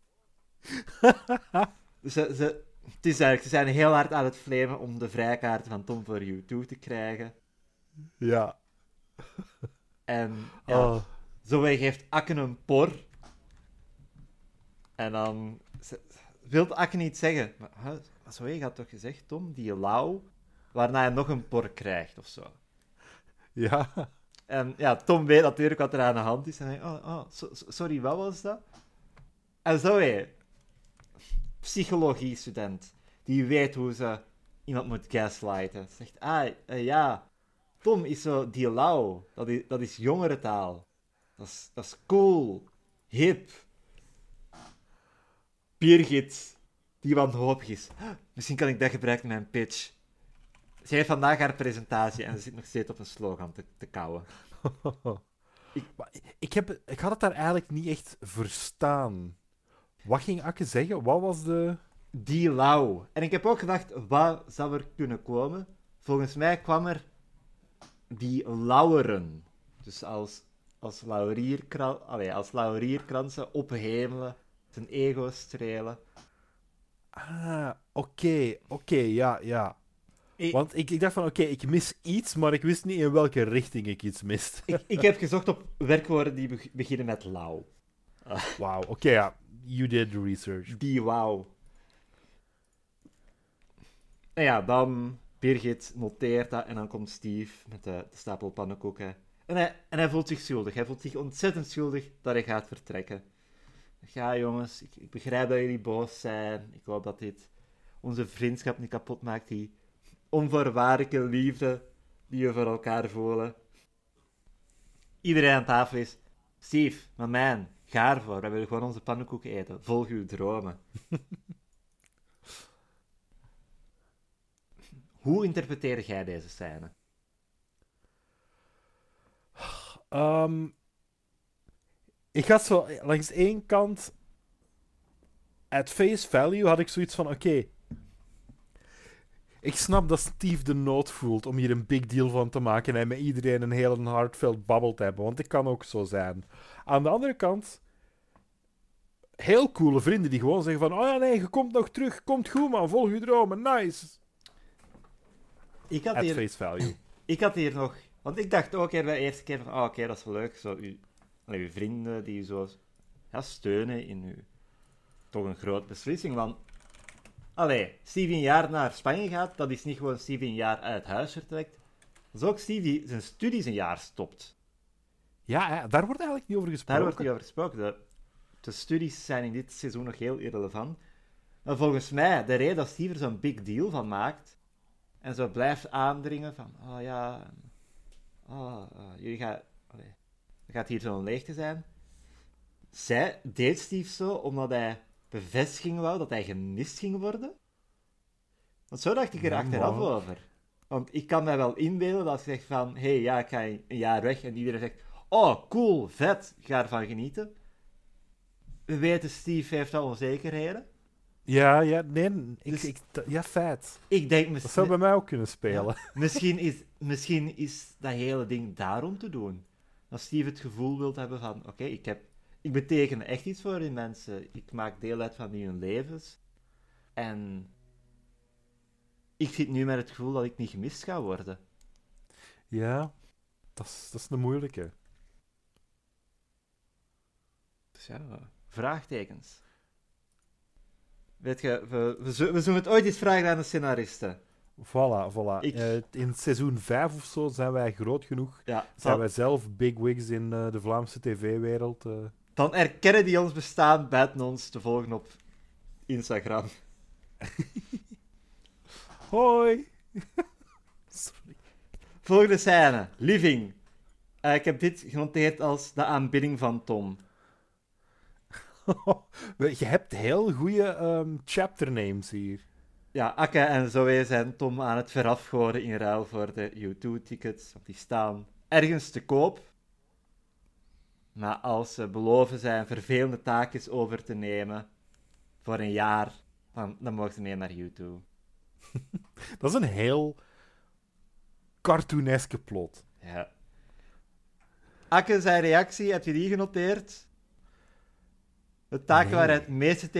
Dus ze, ze, het is eigenlijk, ze zijn heel hard aan het flamen om de vrijkaarten van Tom voor You toe te krijgen. Ja. En ja, Oh. Zoe geeft Akke een por. En dan ze- wil Akke niet zeggen. Maar huh, Zoe had toch gezegd, Tom, die lauw, waarna hij nog een por krijgt of zo. Ja. En ja, Tom weet natuurlijk wat er aan de hand is. En hij, oh, oh, so- so- sorry, wat was dat? En Zoe, psychologie-student, die weet hoe ze iemand moet gaslighten. Zegt, ah, eh, ja, Tom is zo die lauw. Dat is, dat is jongerentaal. Dat is, dat is cool, hip. Birgit, die wanhopig is. "Ah, Misschien kan ik dat gebruiken in mijn pitch. Ze heeft vandaag haar presentatie en ze zit nog steeds op een slogan te, te kauwen. ik, ik, heb, ik had het daar eigenlijk niet echt verstaan. Wat ging Akke zeggen? Wat was de... Die lauw. En ik heb ook gedacht, wat zou er kunnen komen? Volgens mij kwam er die lauweren. Dus als, als, laurierkran, allee, als laurierkransen ophemelen, zijn ego strelen. Ah, oké, oké, ja, ja. Want ik, ik dacht van, oké, ik mis iets, maar ik wist niet in welke richting ik iets mist. ik, ik heb gezocht op werkwoorden die beginnen met lauw. Wauw, oké, ja. You did the research. Die wauw. En ja, dan Birgit noteert dat en dan komt Steve met de, de stapel pannenkoeken. En hij, en hij voelt zich schuldig. Hij voelt zich ontzettend schuldig dat hij gaat vertrekken. Ja, jongens, ik, ik begrijp dat jullie boos zijn. Ik hoop dat dit onze vriendschap niet kapot maakt. Die onvoorwaardelijke liefde die we voor elkaar voelen. Iedereen aan tafel is. Steve, mijn man, ga ervoor. We willen gewoon onze pannenkoeken eten. Volg uw dromen. Hoe interpreteer jij deze scène? Um, ik had zo langs één kant, at face value, had ik zoiets van: oké, ik snap dat Steve de nood voelt om hier een big deal van te maken en met iedereen een hele hardveld babbel te hebben, want ik kan ook zo zijn. Aan de andere kant, heel coole vrienden die gewoon zeggen van, oh ja nee, je komt nog terug, komt goed man, volg je dromen, nice. Ik had At hier, face value. Ik had hier nog, want ik dacht ook keer bij de eerste keer van, oh oké, dat is wel leuk, zo, uw vrienden die u zo ja, steunen in uw toch een grote beslissing, want Allee, Stevie een jaar naar Spanje gaat, dat is niet gewoon Stevie een jaar uit huis vertrekt. Dat is ook Stevie zijn studies een jaar stopt. Ja, daar wordt eigenlijk niet over gesproken. Daar wordt niet over gesproken. De, de studies zijn in dit seizoen nog heel irrelevant. Maar volgens mij, de reden dat Steve er zo'n big deal van maakt, en zo blijft aandringen van, oh ja, oh, oh jullie gaan, gaat hier zo'n leegte zijn. Zij deed Steve zo omdat hij bevestiging wou dat hij gemist ging worden. Want zo dacht ik er achteraf over. Want ik kan mij wel inbeelden dat je zegt van, hé, hey, ja, ik ga een jaar weg. En iedereen zegt, oh, cool, vet, ga ervan genieten. We weten, Steve heeft al onzekerheden. Ja, ja, nee, ik, dus, ik, ja, feit. Ik denk Dat zou bij mij ook kunnen spelen. misschien, is, misschien is dat hele ding daarom te doen. Dat Steve het gevoel wilt hebben van, oké, ik heb ik beteken echt iets voor die mensen. Ik maak deel uit van hun levens. En ik zit nu met het gevoel dat ik niet gemist ga worden. Ja, dat is, dat is een moeilijke. Dus ja, vraagtekens. Weet je, we, we, we zullen het ooit eens vragen aan de scenaristen. Voilà, voilà. Uh, in seizoen 5 of zo zijn wij groot genoeg. Ja, zijn wij zelf big wigs in uh, de Vlaamse tv-wereld. Uh dan erkennen die ons bestaan buiten ons te volgen op Instagram. Hoi. Sorry. Volgende scène. Living. Ik heb dit genoteerd als de aanbidding van Tom. Je hebt heel goede um, chapter names hier. Ja, Akke en Zoe zijn Tom aan het verafgoden in ruil voor de U2-tickets. Die staan ergens te koop. Maar als ze beloven zijn vervelende taakjes over te nemen voor een jaar, dan, dan mogen ze mee naar YouTube. dat is een heel cartooneske plot. Ja. Akke, zijn reactie, heb je die genoteerd? De taak waar hij het meeste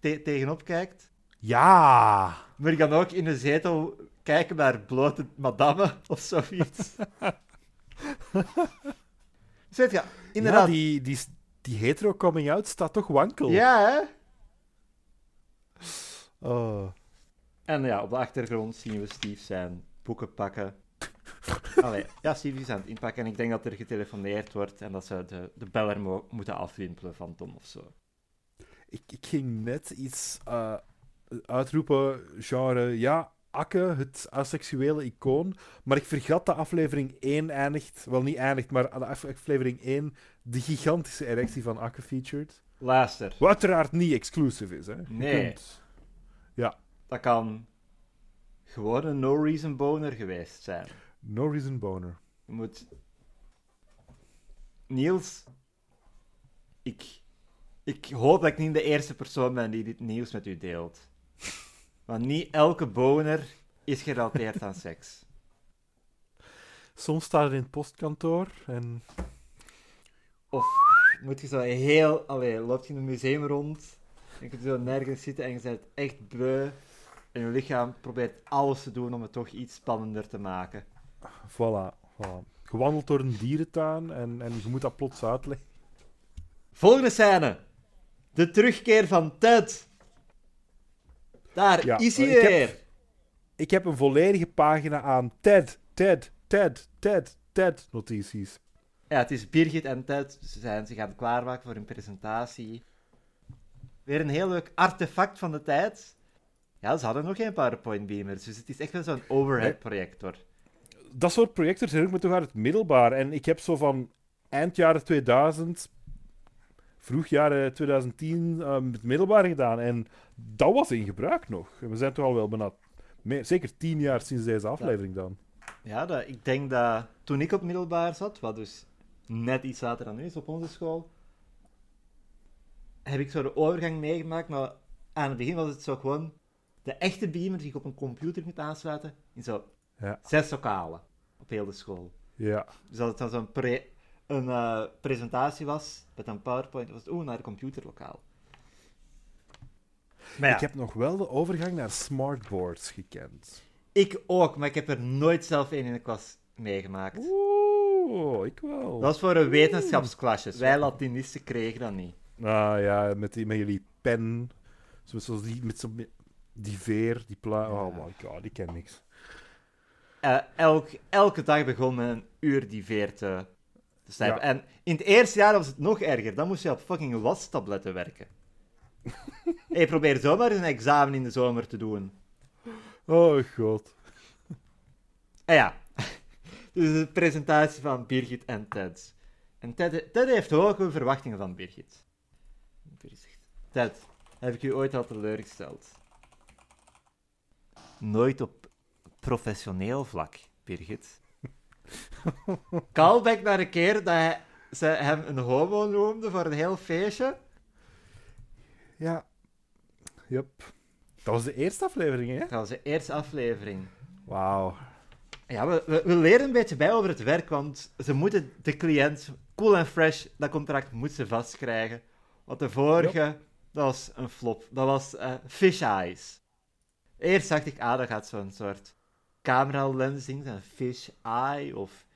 tegenop kijkt? Ja! Moet ik dan ook in de zetel kijken naar blote madame of zoiets? Zet ja, inderdaad. Ja, die, die, die hetero coming out staat toch wankel. Ja, hè? Oh. En ja, op de achtergrond zien we Steve zijn boeken pakken. Allee, ja, Steve is aan het inpakken en ik denk dat er getelefoneerd wordt en dat ze de, de beller mo moeten afwimpelen van Tom of zo. Ik, ik ging net iets uh, uitroepen, genre, ja, Akke, het asexuele icoon. Maar ik vergat dat aflevering 1 eindigt. Wel niet eindigt, maar de aflevering 1 de gigantische erectie van Akke featured. Luister. Wat uiteraard niet exclusief is, hè? nee. Ja. Dat kan gewoon een no-reason boner geweest zijn. No reason boner. Je moet... Niels, ik, ik hoop dat ik niet de eerste persoon ben die dit nieuws met u deelt. Want niet elke boner is gerelateerd aan seks. Soms staat het in het postkantoor en... Moet je zo heel... Allee, loop je in een museum rond, en je kunt zo nergens zitten en je bent echt beu. En je lichaam probeert alles te doen om het toch iets spannender te maken. Voilà, voilà. Gewandeld door een dierentuin en, en je moet dat plots uitleggen. Volgende scène. De terugkeer van Ted. Daar Ja, is hij ik heb- weer. Ik heb een volledige pagina aan TED, TED, TED, TED, TED notities. Ja, het is Birgit en Ted. Ze zijn zich aan het klaarmaken voor hun presentatie. Weer een heel leuk artefact van de tijd. Ja, ze hadden nog geen PowerPoint beamers, dus het is echt wel zo'n overhead projector. Dat soort projectors herinner ik me toch uit het middelbaar. En ik heb zo van eind jaren 2000, vroeg jaren 2010, ehm, het middelbaar gedaan. En dat was in gebruik nog. We zijn toch al wel bijna, zeker tien jaar sinds deze aflevering dan. Ja, dat, ik denk dat toen ik op middelbaar zat, wat dus net iets later dan nu is op onze school, heb ik zo de overgang meegemaakt, maar aan het begin was het zo gewoon de echte beamer die ik op een computer moet aansluiten, in zo Ja. zes lokalen op heel de school. Ja. Dus dat het dan zo'n pre- een eh, presentatie was met een PowerPoint, was het oeh, naar een computerlokaal. Maar ja, Ik heb nog wel de overgang naar smartboards gekend. ik ook, maar ik heb er nooit zelf een in de klas meegemaakt. Oeh, ik wel. Dat was voor een wetenschapsklasjes. Wij Latinisten kregen dat niet. Ah ja, met, die, met jullie pen. Zo, zoals die, met zo, die veer, die pla... Oh my god, die ken niks. Eh, elk, elke dag begon men een uur die veer te, te. Ja. En in het eerste jaar was het nog erger. Dan moest je op fucking wastabletten werken. hey, probeer zomaar een examen in de zomer te doen. Oh god. Ah ja, dus de presentatie van Birgit en Ted. En Ted, Ted heeft hoge verwachtingen van Birgit. Ted, heb ik u ooit al teleurgesteld? Nooit op professioneel vlak, Birgit. Callback naar een keer dat hij, ze hem een homo noemde voor een heel feestje. Ja. Yep. Dat was de eerste aflevering, hè? Dat was de eerste aflevering. Wauw. Ja, we, we, we leren een beetje bij over het werk, want ze moeten de cliënt, cool en fresh, dat contract moet ze vastkrijgen. Want de vorige, dat was een flop. Dat was eh, Fish Eyes. Eerst dacht ik, ah, dat gaat zo'n soort camera-lens ding zijn, Fish Eye, of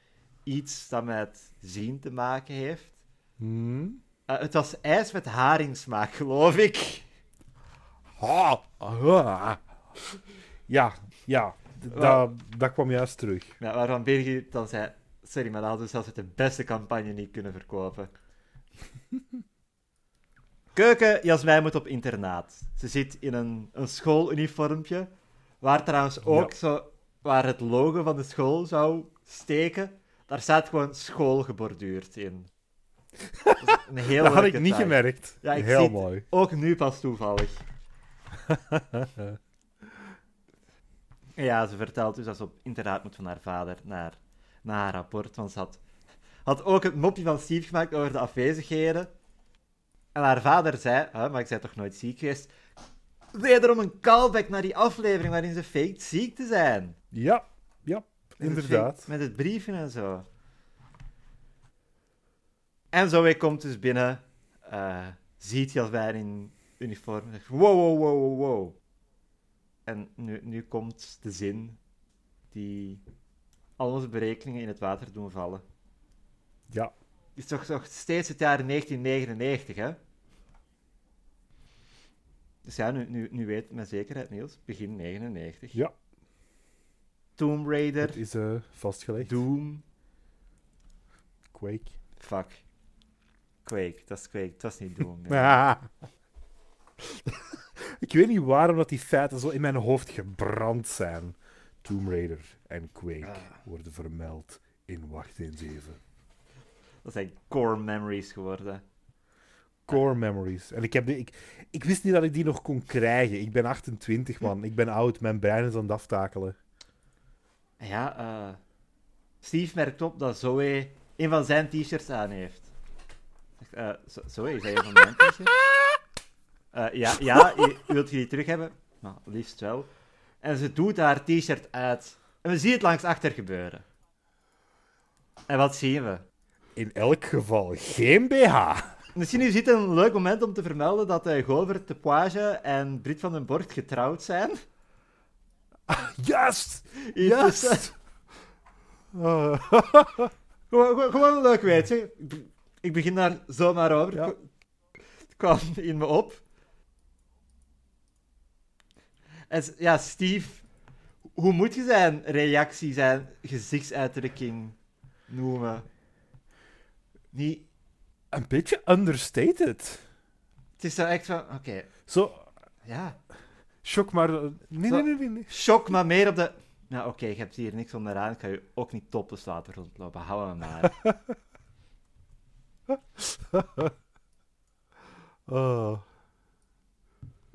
iets dat met zien te maken heeft. Hmm. Eh, het was ijs met haringsmaak, geloof ik. Ah. Ja, ja. Dat, dat kwam juist terug. Ja, waarvan Birgit dan zei, sorry, maar dat hadden we zelfs met de beste campagne niet kunnen verkopen. Keuken, Jasmijn moet op internaat. Ze zit in een, een schooluniformpje, waar trouwens ook zo, waar het logo van de school zou steken, daar staat gewoon school geborduurd in. Dat is een heel dat had ik niet gemerkt. Ja, ik Heel zie mooi. Ook nu pas toevallig. ja, ze vertelt dus dat ze op internaat moet van haar vader naar, naar haar rapport. Want ze had, had ook het mopje van Steve gemaakt over de afwezigheden. En haar vader zei, "Huh, maar ik ben toch nooit ziek geweest? Wederom een callback naar die aflevering waarin ze faked ziek te zijn. Ja, ja, inderdaad. fake- Met het briefje en zo. En Zoe komt dus binnen, eh, ziet Jasmijn in uniform en zegt: Wow, wow, wow, wow, wow. En nu, nu komt de zin die al onze berekeningen in het water doen vallen. Ja, Het is toch, toch steeds het jaar 1999, hè? Dus ja, nu, nu, nu weet het met zekerheid, Niels. Begin 99. ja. Tomb Raider, Het is eh, vastgelegd. Doom, Quake. Fuck. Quake, dat is Quake, het was niet Doom. nee. Ah. ik weet niet waarom dat die feiten zo in mijn hoofd gebrand zijn. Tomb Raider en Quake Ah. worden vermeld in Wacht eens even. Dat zijn core memories geworden. Core memories. En ik, heb de, ik, ik wist niet dat ik die nog kon krijgen. Ik ben 28, man. Ik ben oud. Mijn brein is aan het aftakelen. Ja, eh, Steve merkt op dat Zoe een van zijn t-shirts aan heeft. Zo- Zoe, is dat een van mijn t-shirts? Eh, ja, ja wilt je die terug hebben? Nou, liefst wel. En ze doet haar t-shirt uit. En we zien het langs achter gebeuren. En wat zien we? In elk geval geen BH. Misschien is dit een leuk moment om te vermelden dat uh, Govert de Poage en Brit van den Borgt getrouwd zijn. Juist! Juist! Ah. Gewoon, gewoon, gewoon leuk weetje. Ik, be- ik begin daar zomaar over. Ja. Het kwam in me op. En ja, Steve, hoe moet je zijn reactie, zijn gezichtsuitdrukking noemen? Niet, een beetje understated. het is zo echt van, oké, Zo, ja, shock maar... Nee, nee, Zo. nee, nee. nee. shock, maar meer op de... Nou, oké, je hebt hier niks onderaan, ik ga je ook niet topless laten rondlopen, hou me maar. Oh.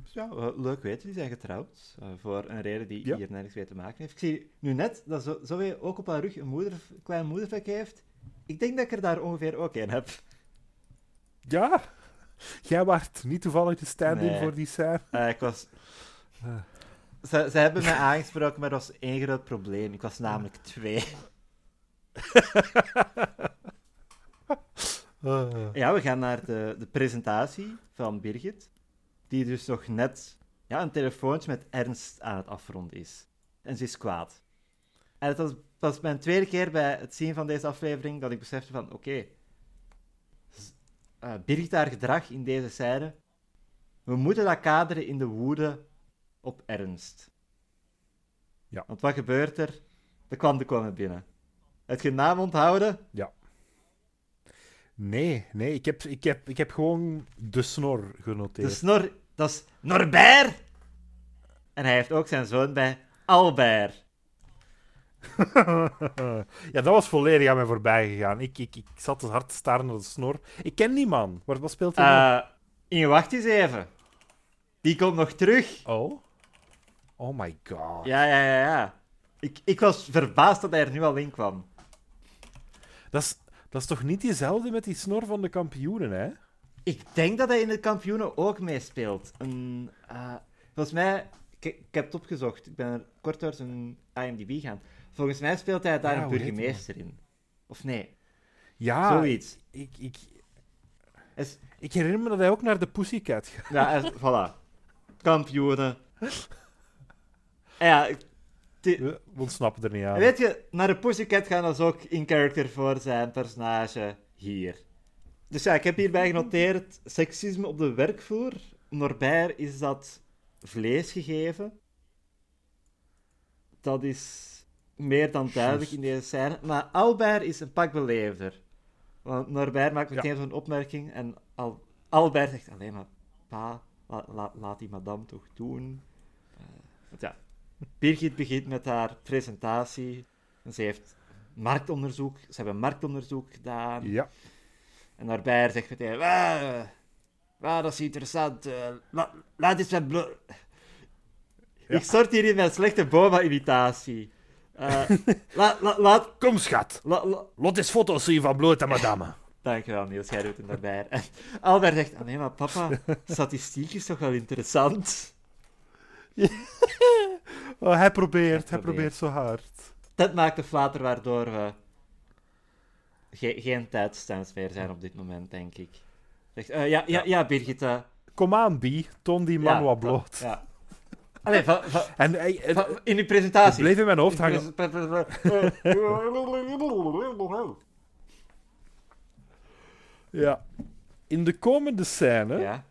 Ja, leuk weten, die zijn getrouwd. eh, voor een reden die Ja. hier nergens mee te maken heeft. Ik zie nu net dat Zo- Zoe ook op haar rug een moeder, klein moedervlek heeft. Ik denk dat ik er daar ongeveer ook een heb. Ja? Jij waart niet toevallig de stand-in Nee. voor die scène? Eh, ik was... Ah. Ze, ze hebben mij aangesproken, maar er was één groot probleem. Ik was namelijk twee. Ah. Ja, we gaan naar de, de presentatie van Birgit. Die dus nog net ja, een telefoontje met Ernst aan het afronden is. En ze is kwaad. En het was, was mijn tweede keer bij het zien van deze aflevering dat ik besefte van, oké, eh, Birgit haar gedrag in deze scène, we moeten dat kaderen in de woede op Ernst. Ja. Want wat gebeurt er? De klanten komen binnen. Het je naam onthouden? Nee, nee, ik heb, ik, heb, ik heb gewoon de snor De genoteerd. snor, dat is Norbert. En hij heeft ook zijn zoon bij, Albert. ja, dat was volledig aan mij voorbij gegaan. Ik, ik, ik zat te hard te staren naar de snor. Ik ken die man. Wat, wat speelt hij nou? Inge, wacht eens even. Die komt nog terug. Oh? Oh my god. Ja, ja, ja, ja. Ik, ik was verbaasd dat hij er nu al in kwam. Dat, is, dat is toch niet diezelfde met die snor van de kampioenen, hè? Ik denk dat hij in de kampioenen ook meespeelt. Een, eh, volgens mij, ik, ik heb het opgezocht. Ik ben er kort door zijn IMDb gaan. Volgens mij speelt hij daar Ja, een burgemeester in. Of nee, Ja, zoiets. ik, ik, Is, ik herinner me dat hij ook naar de Pussycat gaat. Ja, er- voilà. Kampioenen. En ja, We ontsnappen er niet aan. weet je, naar de Pussycat gaan is ook in character voor zijn personage hier. Dus ja, ik heb hierbij genoteerd seksisme op de werkvloer. Norbert is dat vlees gegeven. Dat is meer dan duidelijk in deze scène. Maar Albert is een pak beleefder. Want Norbert maakt Ja. meteen zo'n opmerking en Al Albert zegt alleen maar... Pa, la- la- laat die madame toch doen. Want ja, Birgit begint met haar presentatie. En ze heeft marktonderzoek. Ze hebben marktonderzoek gedaan. Ja. En Norbert zegt meteen... "Wauw, wauw, dat is interessant. eh, la- laat eens. Ja. Ik stort hier in mijn slechte Boma-imitatie. Eh, la- la- laat... Kom, schat. la- Lot eens foto's zien van blote madame. Dankjewel, Niels. Jij doet het daarbij. En Albert zegt... "Ah, nee, maar papa, statistiek is toch wel interessant? Oh, hij probeert, hij probeert. zo hard. Dat maakt de flater waardoor we ge- geen tijdstands meer zijn op dit moment, denk ik. Zegt, eh, ja, ja, ja, Birgit. eh, Kom aan, Bi. Toon die man ja, wat bloot. Ja. Allee, En in het presentatie. bleef in mijn hoofd hangen. Ja. In de komende scène Ja.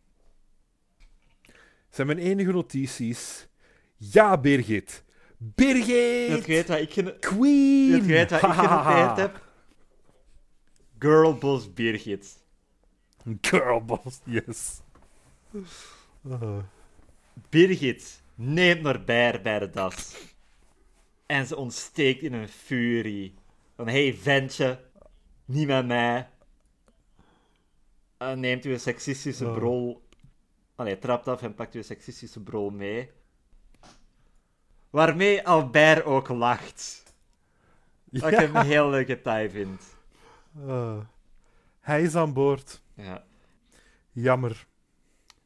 zijn mijn enige notities. Ja, Birgit. Birgit! Dat weet wat ik, geno- Queen! dat weet wat ik genoteerd heb. Girlboss Birgit. Girlboss, yes. Uh, Birgit neemt Norbert bij de das. En ze ontsteekt in een furie. Van, hey ventje, niet met mij. eh, neemt uw seksistische Oh. brol... Allee, trapt af en pakt uw seksistische brol mee. Waarmee Albert ook lacht. Wat ik een heel leuk detail vind. Eh, hij is aan boord. Ja. Jammer.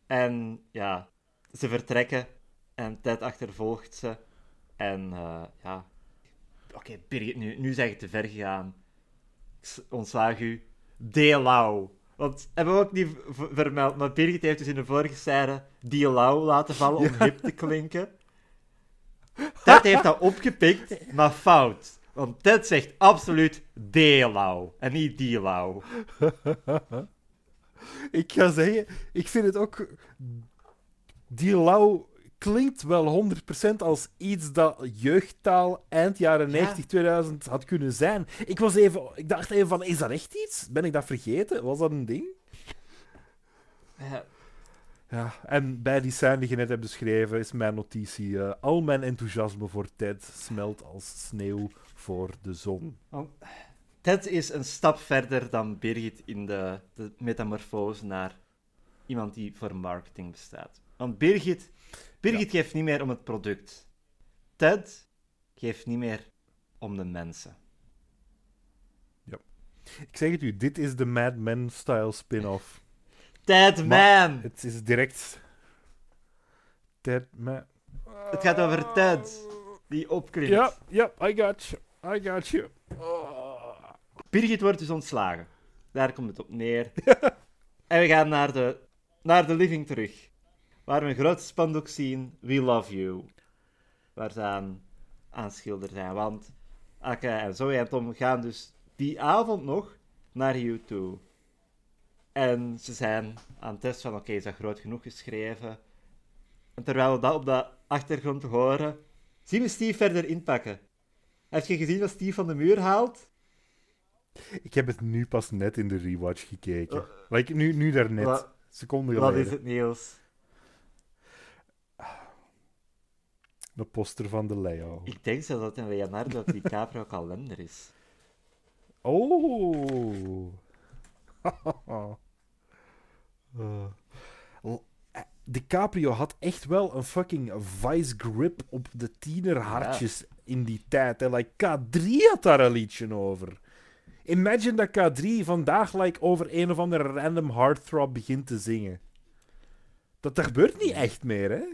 En ja, ze vertrekken en Ted achtervolgt ze. En eh, ja, oké, Birgit, nu, nu zeg je te ver gegaan. Ik ontslaag u. Delau. Want hebben we ook niet vermeld, maar Birgit heeft dus in de vorige scène Delau laten vallen om hip te klinken. Ted heeft dat opgepikt, maar fout. Want Ted zegt absoluut Delau en niet Delau. Ik ga zeggen, ik vind het ook. Die lauw klinkt wel 100% als iets dat jeugdtaal eind jaren Ja. 90, 2000 had kunnen zijn. Ik, was even, ik dacht even van, is dat echt iets? Ben ik dat vergeten? Was dat een ding? Ja, Ja, en bij die scène die je net hebt beschreven is mijn notitie. eh, al mijn enthousiasme voor Ted smelt als sneeuw voor de zon. Ted is een stap verder dan Birgit in de, de metamorfose naar iemand die voor marketing bestaat. Want Birgit, Birgit geeft niet meer om het product. Ted geeft niet meer om de mensen. Ik zeg het u, dit is de Mad Men-style spin-off. Ted man! Het is direct... Ted Man... Het gaat over Ted, die opklimt. Ja, ja, I got you. I got you. Oh. Birgit wordt dus ontslagen. Daar komt het op neer. en we gaan naar de, naar de living terug. Waar we een groot spandoek zien. We love you. Waar ze aan, schilderen zijn. Want Akke en Zoe en Tom gaan dus die avond nog naar U2. En ze zijn aan het testen van, oké, is dat groot genoeg geschreven? En terwijl we dat op de achtergrond horen, zien we Steve verder inpakken. Heb je gezien wat Steve van de muur haalt? Ik heb het nu pas net in de rewatch gekeken. Uh, like, nu, nu daarnet. Wat, Seconden wat geleden. is het, Niels? De poster van de Leo. Ik denk zelfs dat een Leonardo DiCaprio kalender is. Oh. Eh, DiCaprio had echt wel een fucking vice grip op de tienerhartjes in die tijd. Hè. Like, K3 had daar een liedje over. Imagine dat K3 vandaag like, over een of andere random heartthrob begint te zingen. Dat, dat gebeurt niet echt meer, hè?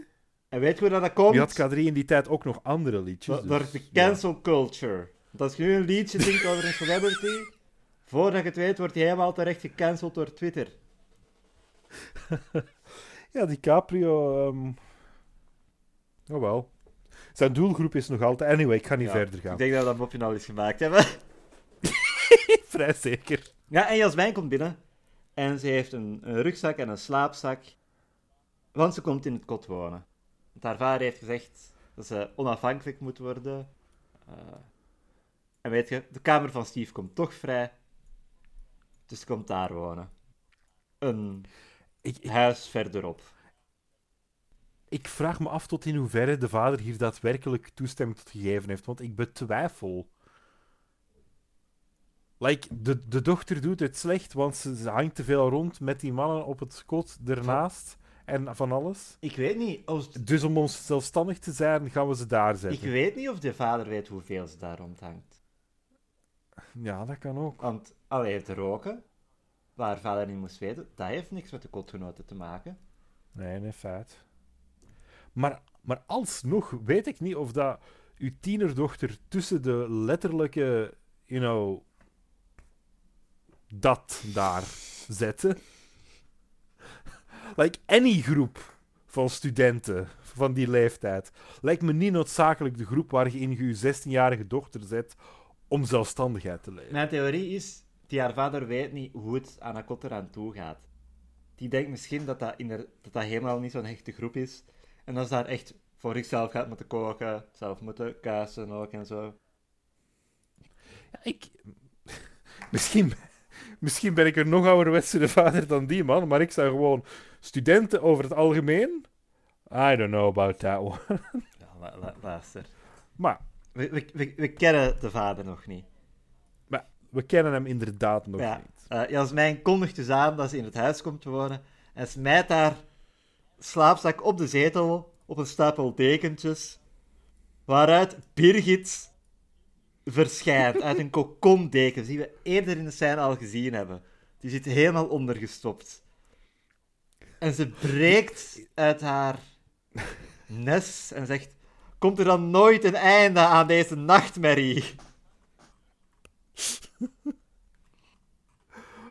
En weet je hoe dat komt? Je had K3 in die tijd ook nog andere liedjes. Door- dus, de ja. cancel culture. Want als je nu een liedje zingt over een celebrity, voordat je het weet, wordt hij helemaal terecht gecanceld door Twitter. Ja, DiCaprio. ehm Oh wel. Zijn doelgroep is nog altijd. Anyway, ik ga niet Ja, verder gaan. Ik denk dat we dat mopje al eens gemaakt hebben. Vrij zeker. Ja, en Jasmijn komt binnen. En ze heeft een, een rugzak en een slaapzak. Want ze komt in het kot wonen. Want haar vader heeft gezegd dat ze onafhankelijk moet worden. Eh, en weet je, de kamer van Steve komt toch vrij. Dus ze komt daar wonen. Een Ik, ik, huis verderop. ik vraag me af tot in hoeverre de vader hier daadwerkelijk toestemming tot gegeven heeft, want ik betwijfel. Like, de, de dochter doet het slecht, want ze, ze hangt te veel rond met die mannen op het kot ernaast en van alles. Ik weet niet of, Dus om ons zelfstandig te zijn, gaan we ze daar ik zetten. weet niet of de vader weet hoeveel ze daar rondhangt. Ja, dat kan ook. Want alleen te roken, waar vader niet moest weten, dat heeft niks met de kotgenoten te maken. Nee, nee, feit. Maar, maar alsnog weet ik niet of dat uw tienerdochter tussen de letterlijke, you know, dat daar zette. Like any groep van studenten van die leeftijd lijkt me niet noodzakelijk de groep waarin je je 16-jarige dochter zet om zelfstandigheid te leven. Mijn theorie is, die haar vader weet niet hoe het aan Akot eraan toe gaat. Die denkt misschien dat dat, inder- dat, dat helemaal niet zo'n hechte groep is. En dat ze daar echt voor zichzelf gaat moeten koken, zelf moeten kuisen ook en zo. Ja, ik... Misschien, misschien ben ik er nog ouderwetse vader dan die man, maar ik zou gewoon studenten over het algemeen. I don't know about that one. Ja, lu- lu- luister. Maar We, we, we, we kennen de vader nog niet. we kennen hem inderdaad nog Ja. niet. Eh Jasmijn kondigt dus aan dat ze in het huis komt wonen en smijt haar slaapzak op de zetel op een stapel dekentjes, waaruit Birgit verschijnt uit een kokondeken, die we eerder in de scène al gezien hebben. Die zit helemaal ondergestopt. En ze breekt uit haar nest en zegt: Komt er dan nooit een einde aan deze nachtmerrie?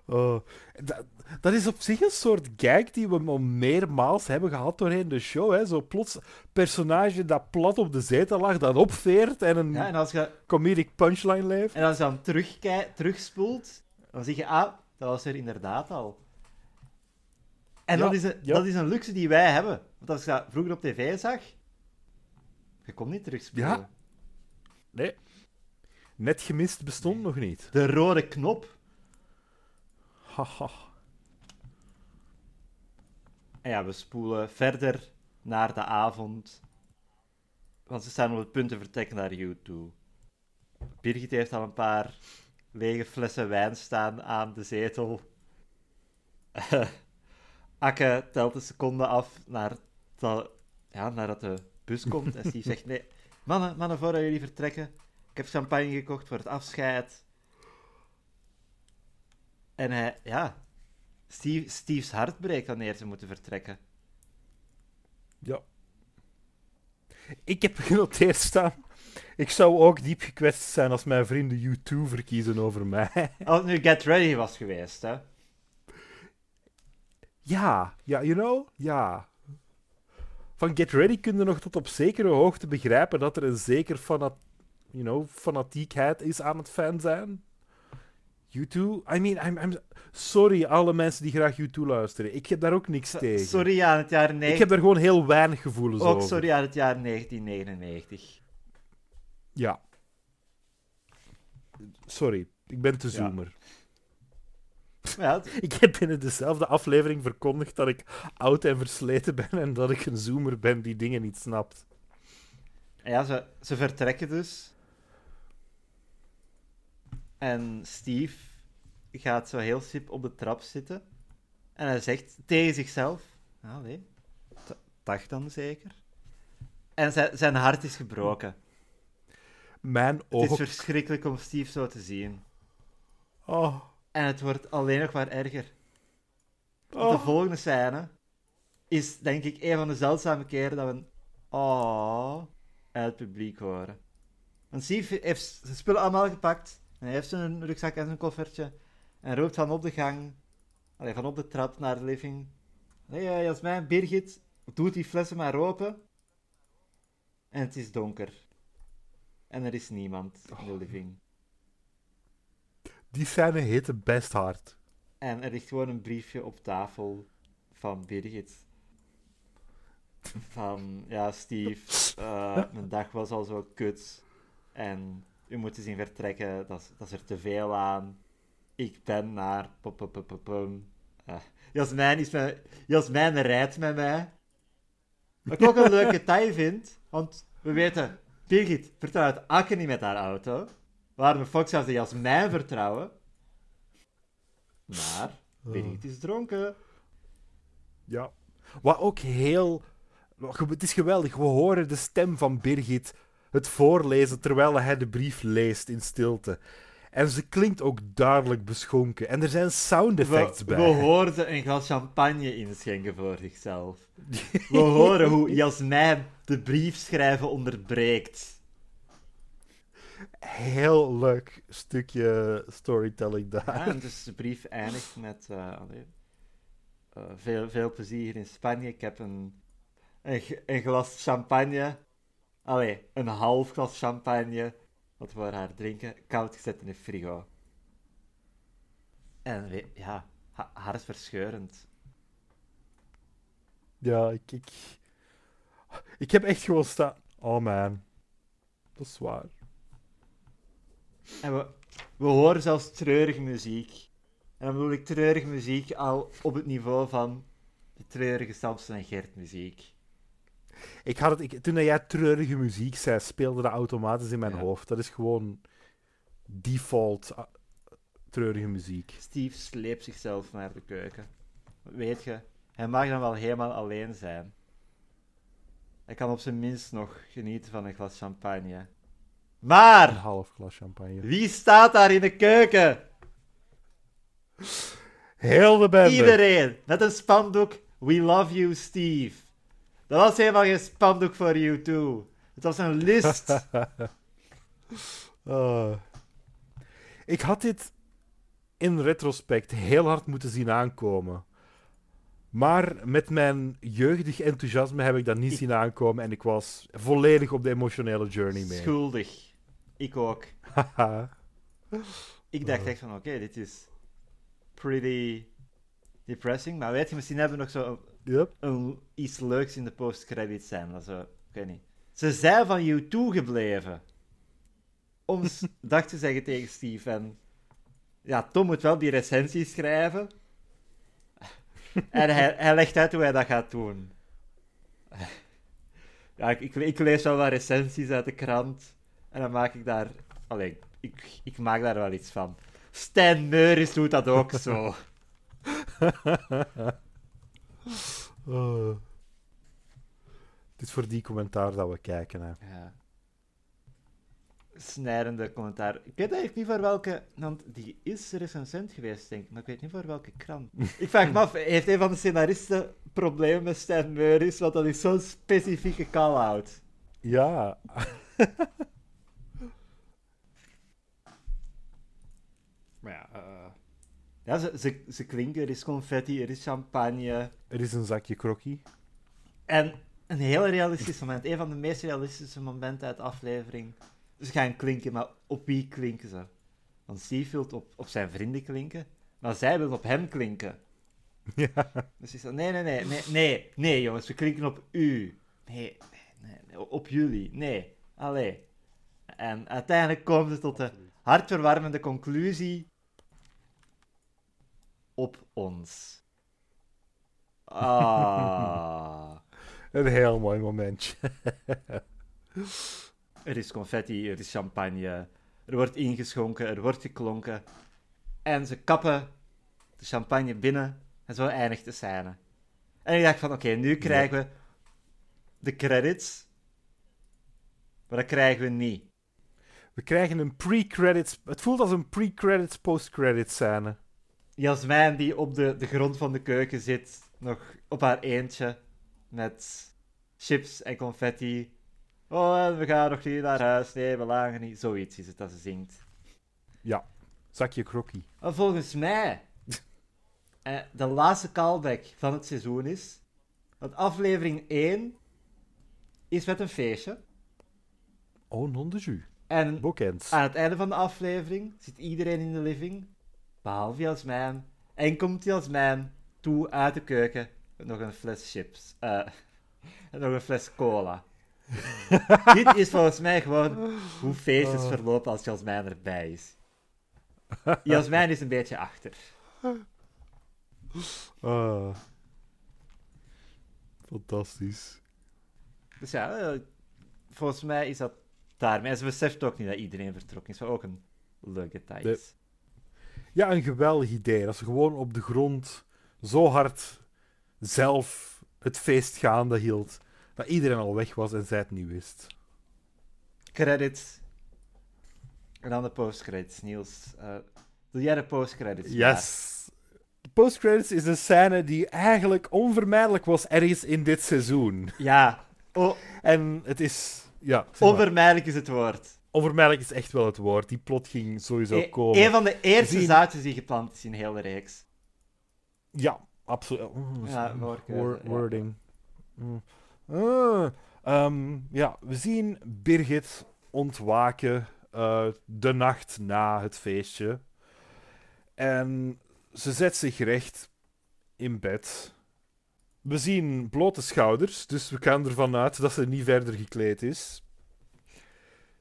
Oh, dat, dat is op zich een soort gag die we al meermaals hebben gehad doorheen de show. Hè? Zo plots personage dat plat op de zetel lag, dat opveert en een Ja, en als je comedic punchline leeft. En als je dan terugspoelt, dan zie je, ah, dat was er inderdaad al. En Ja, dat, is een, ja. dat is een luxe die wij hebben. Want als je dat vroeger op tv zag, je kon niet terugspoelen. Ja. Nee. Net gemist bestond nog niet. De rode knop. Haha. En ja, we spoelen verder naar de avond. Want ze staan op het punt te vertrekken naar U2. Birgit heeft al een paar lege flessen wijn staan aan de zetel. Akke telt een seconde af naar dat, ja, nadat de bus komt. En Steve zegt, nee, mannen, mannen, voordat jullie vertrekken. Ik heb champagne gekocht voor het afscheid. En hij, ja, Steve, Steve's hart breekt wanneer ze moeten vertrekken. Ja. Ik heb genoteerd staan. Ik zou ook diep gekwetst zijn als mijn vrienden U2 verkiezen over mij. Als het nu Get Ready was geweest, hè. Ja, ja, you know? Ja. Van Get Ready kun je nog tot op zekere hoogte begrijpen dat er een zeker fanat you know, fanatiekheid is aan het fan zijn. U2, I mean, I'm, I'm sorry alle mensen die graag U2 luisteren. Ik heb daar ook niks tegen. Sorry aan het jaar 9. Ik heb daar gewoon heel weinig gevoelens Ook over. sorry aan het jaar 1999. Ja. Sorry, ik ben te zoomer. Ja, het- Ik heb binnen dezelfde aflevering verkondigd dat ik oud en versleten ben en dat ik een zoomer ben die dingen niet snapt. ja ze, ze vertrekken dus. En Steve gaat zo heel sip op de trap zitten. En hij zegt tegen zichzelf... Ah, nee. Dag dan zeker. En zijn, zijn hart is gebroken. Mijn Het is ogen... verschrikkelijk om Steve zo te zien. Oh, En het wordt alleen nog maar erger. De oh. volgende scène is denk ik een van de zeldzame keren dat we een oh uit het publiek horen. Want Steve heeft zijn spullen allemaal gepakt. En hij heeft zijn rugzak en zijn koffertje. En roept van op de gang, allee, van op de trap naar de living. Nee, uh, Jasmijn, Birgit, doet die flessen maar open. En het is donker. En er is niemand in de living. Die scène heette best hard. En er ligt gewoon een briefje op tafel van Birgit. Van, ja, Steve, eh, mijn dag was al zo kut. En u moet eens zien vertrekken, dat, is- dat is er te veel aan. Ik ben naar... Eh, Jasmijn, is met, Jasmijn rijdt met mij. Wat ik ook een leuke detail vind, want we weten, Birgit vertrouwt Akke niet met haar auto. Waarom de fuck zou ze Jasmijn vertrouwen? Maar Birgit is dronken. Ja. Wat ook heel... Het is geweldig. We horen de stem van Birgit het voorlezen terwijl hij de brief leest in stilte. En ze klinkt ook duidelijk beschonken. En er zijn sound effects We, bij. we hoorden een glas champagne inschenken voor zichzelf. We horen hoe Jasmijn de brief schrijven onderbreekt. Heel leuk stukje storytelling daar. Ja, en dus de brief eindigt met eh, allee, eh, veel, veel plezier in Spanje. Ik heb een, een glas champagne, allee, een half glas champagne, wat we haar drinken, koud gezet in de frigo. En ja, ha- hartverscheurend. Ja, ik, ik... Ik heb echt gewoon staan... Oh man. Dat is waar. En we, we horen zelfs treurige muziek. En dan bedoel ik treurige muziek al op het niveau van de treurige Samson en Gert muziek. Ik had het, ik, toen jij treurige muziek zei, speelde dat automatisch in mijn Ja. hoofd. Dat is gewoon default. Ah, treurige muziek. Steve sleept zichzelf naar de keuken. Weet je, hij mag dan wel helemaal alleen zijn. Hij kan op zijn minst nog genieten van een glas champagne. Een Maar, half glas champagne. wie staat daar in de keuken? Heel de bende. Iedereen, met een spandoek, We love you, Steve. Dat was helemaal geen spandoek voor you too. Het was een list. Ah. ik had dit in retrospect heel hard moeten zien aankomen. Maar met mijn jeugdig enthousiasme heb ik dat niet Ik- zien aankomen en ik was volledig op de emotionele journey mee. Schuldig. Ik ook. Ik dacht Oh. echt van, oké, dit is pretty depressing. Maar weet je, misschien hebben we nog zo yep. een, iets leuks in de post-credits zijn. Dat zo, ik weet niet. Ze zijn van you toegebleven. Om dag te zeggen tegen Steve. En ja, Tom moet wel die recensie schrijven. En hij, hij legt uit hoe hij dat gaat doen. Ja, ik, ik, ik lees wel wat recensies uit de krant. En dan maak ik daar... Allee, ik, ik maak daar wel iets van. Stijn Meuris doet dat ook zo. Oh. Het is voor die commentaar dat we kijken. Hè. Ja. Snijdende commentaar. Ik weet eigenlijk niet voor welke... Want die is recensent geweest, denk ik. Maar ik weet niet voor welke krant. ik vraag me af, heeft een van de scenaristen problemen met Stijn Meuris? Want dat is zo'n specifieke call-out. Ja. Maar ja... eh, Ja, ze, ze, ze klinken. Er is confetti, er is champagne. Er is een zakje krokkie. En een heel realistisch moment. Een van de meest realistische momenten uit de aflevering. Ze gaan klinken, maar op wie klinken ze? Want Steve wil op, op zijn vrienden klinken, maar zij wil op hem klinken. Ja. Dus hij zegt, nee, nee, nee, nee, nee, nee, jongens, we klinken op u. Nee, nee, nee, nee, op jullie. Nee, allee. En uiteindelijk komen ze tot de hartverwarmende conclusie op ons. Ah. Een heel mooi momentje. Er is confetti, er is champagne, er wordt ingeschonken, er wordt geklonken. En ze kappen de champagne binnen en zo eindigt de scène. En ik dacht van, oké, nu krijgen we de credits. Maar dat krijgen we niet. We krijgen een pre-credits... Het voelt als een pre-credits, post-credits scène. Jasmijn die op de, de grond van de keuken zit, nog op haar eentje, met chips en confetti. Oh, en we gaan nog niet naar huis, nee, we lagen niet. Zoiets is het dat ze zingt. Zakje krokkie. Maar volgens mij eh, de laatste callback van het seizoen is. Dat aflevering 1 is met een feestje. Oh, non de jus. En aan het einde van de aflevering zit iedereen in de living, behalve Jasmijn. En komt Jasmijn toe uit de keuken nog een fles chips. eh, en nog een fles cola. Dit is volgens mij gewoon hoe feestjes Oh. verlopen als Jasmijn erbij is. Jasmijn is een beetje achter. Ah. Fantastisch. Dus ja, eh, volgens mij is dat daarmee. En ze beseft ook niet dat iedereen vertrokken is. Wat ook een leuk detail De- is. Ja, een geweldig idee. Dat ze gewoon op de grond zo hard zelf het feest gaande hield. Dat iedereen al weg was en zij het niet wist. Credits. En dan de postcredits, Niels. Doe jij de postcredits? Yes. De postcredits is een scène die eigenlijk onvermijdelijk was ergens in dit seizoen. Ja. Oh, En het is... Ja, zeg maar. onvermijdelijk is het woord. Onvermijdelijk is echt wel het woord. Die plot ging sowieso E- komen. een van de eerste Zien- zaadjes die geplant is in heel de reeks. Ja, absoluut. Ja, woordkeuze, wor- ja. wording. Mm. Ah, ehm, ja, we zien Birgit ontwaken eh, de nacht na het feestje. En ze zet zich recht in bed. We zien blote schouders, dus we gaan ervan uit dat ze niet verder gekleed is.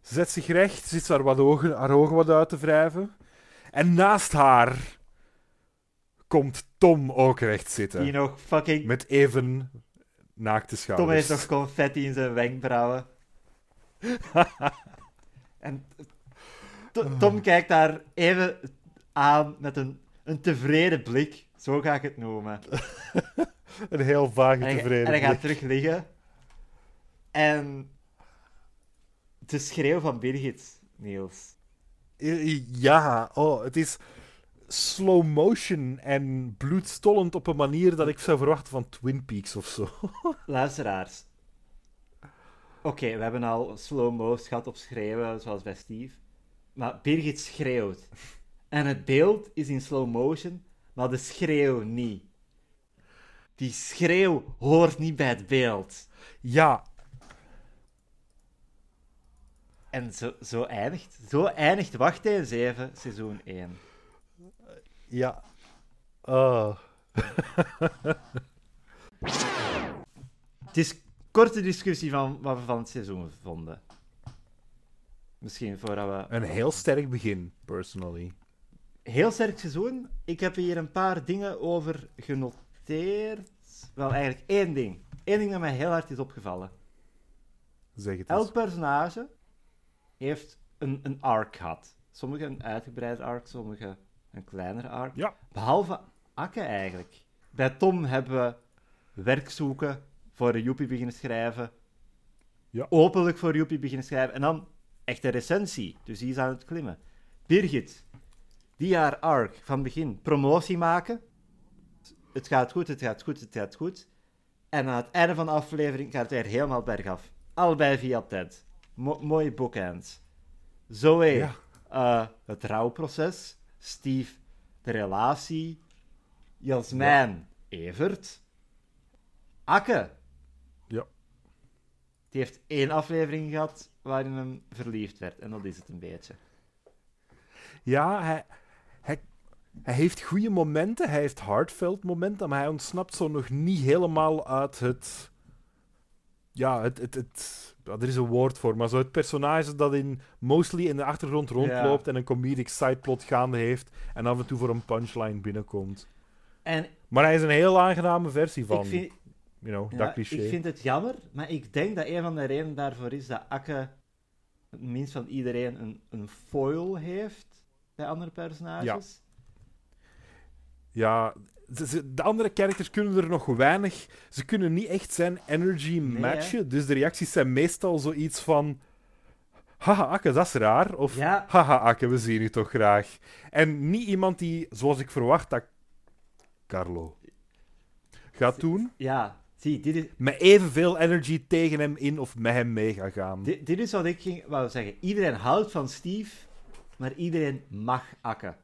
Ze zet zich recht, zit haar, wat ogen, haar ogen wat uit te wrijven. En naast haar komt Tom ook recht zitten. Die nog fucking... Met even naakte Tom schouders. heeft nog confetti in zijn wenkbrauwen. en To- Tom kijkt daar even aan met een, een tevreden blik. Zo ga ik het noemen. Een heel vage En hij, tevreden en hij gaat terug liggen. En de schreeuw van Birgit, Niels. Ja, oh, het is slow motion en bloedstollend op een manier dat ik zou verwachten van Twin Peaks of zo. Luisteraars. Oké, we hebben al slow-mo's gehad op schreeuwen, zoals bij Steve. Maar Birgit schreeuwt. En het beeld is in slow motion, maar de schreeuw niet. Die schreeuw hoort niet bij het beeld. Ja, En zo, zo eindigt, zo eindigt Wachttij 7, seizoen 1. ja. Oh. Het is een korte discussie van wat we van het seizoen vonden. Misschien voordat we... Een heel sterk begin, personally. Heel sterk seizoen. Ik heb hier een paar dingen over genoteerd. Wel, eigenlijk één ding. Eén ding dat mij heel hard is opgevallen. Zeg het Elk eens. personage heeft een, een arc gehad. Sommigen een uitgebreide arc, sommigen een kleinere arc. Ja. Behalve Akke eigenlijk. Bij Tom hebben we werk zoeken, voor een Joepie beginnen schrijven. Ja. Openlijk voor Joepie beginnen schrijven. En dan echt een recensie. Dus die is aan het klimmen. Birgit, die haar arc van begin promotie maken. Het gaat goed, het gaat goed, het gaat goed. En aan het einde van de aflevering gaat het weer helemaal bergaf. Allebei via Ted. Mo mooie bookends. Zoe, Ja. eh, het rouwproces. Steve, de relatie. Jasmijn, Evert. Akke. Ja. Die heeft één aflevering gehad waarin hem verliefd werd. En dat is het een beetje. Ja, hij, hij, hij heeft goede momenten, hij heeft heartfelt momenten, maar hij ontsnapt zo nog niet helemaal uit het... Ja, het... het, er is een woord voor, maar zo het personage dat in, mostly in de achtergrond rondloopt en een comedic sideplot gaande heeft en af en toe voor een punchline binnenkomt. En Maar hij is een heel aangename versie van, ik, vind, you know, ja, dat cliché. ik vind het jammer, maar ik denk dat een van de redenen daarvoor is dat Akke het minst van iedereen een, een foil heeft bij andere personages. Ja, ze- ze- de andere characters kunnen er nog weinig. Ze kunnen niet echt zijn energy Nee, matchen. dus de reacties zijn meestal zoiets van. Haha, Akke, dat is raar. Of Ja. haha, Akke, we zien u toch graag. En niet iemand die, zoals ik verwacht, dat Carlo gaat doen. Ja, zie, dit is, Met evenveel energy tegen hem in of met hem mee gaat gaan. dit, dit is wat ik ging wou zeggen. Iedereen houdt van Steve, maar iedereen mag Akke.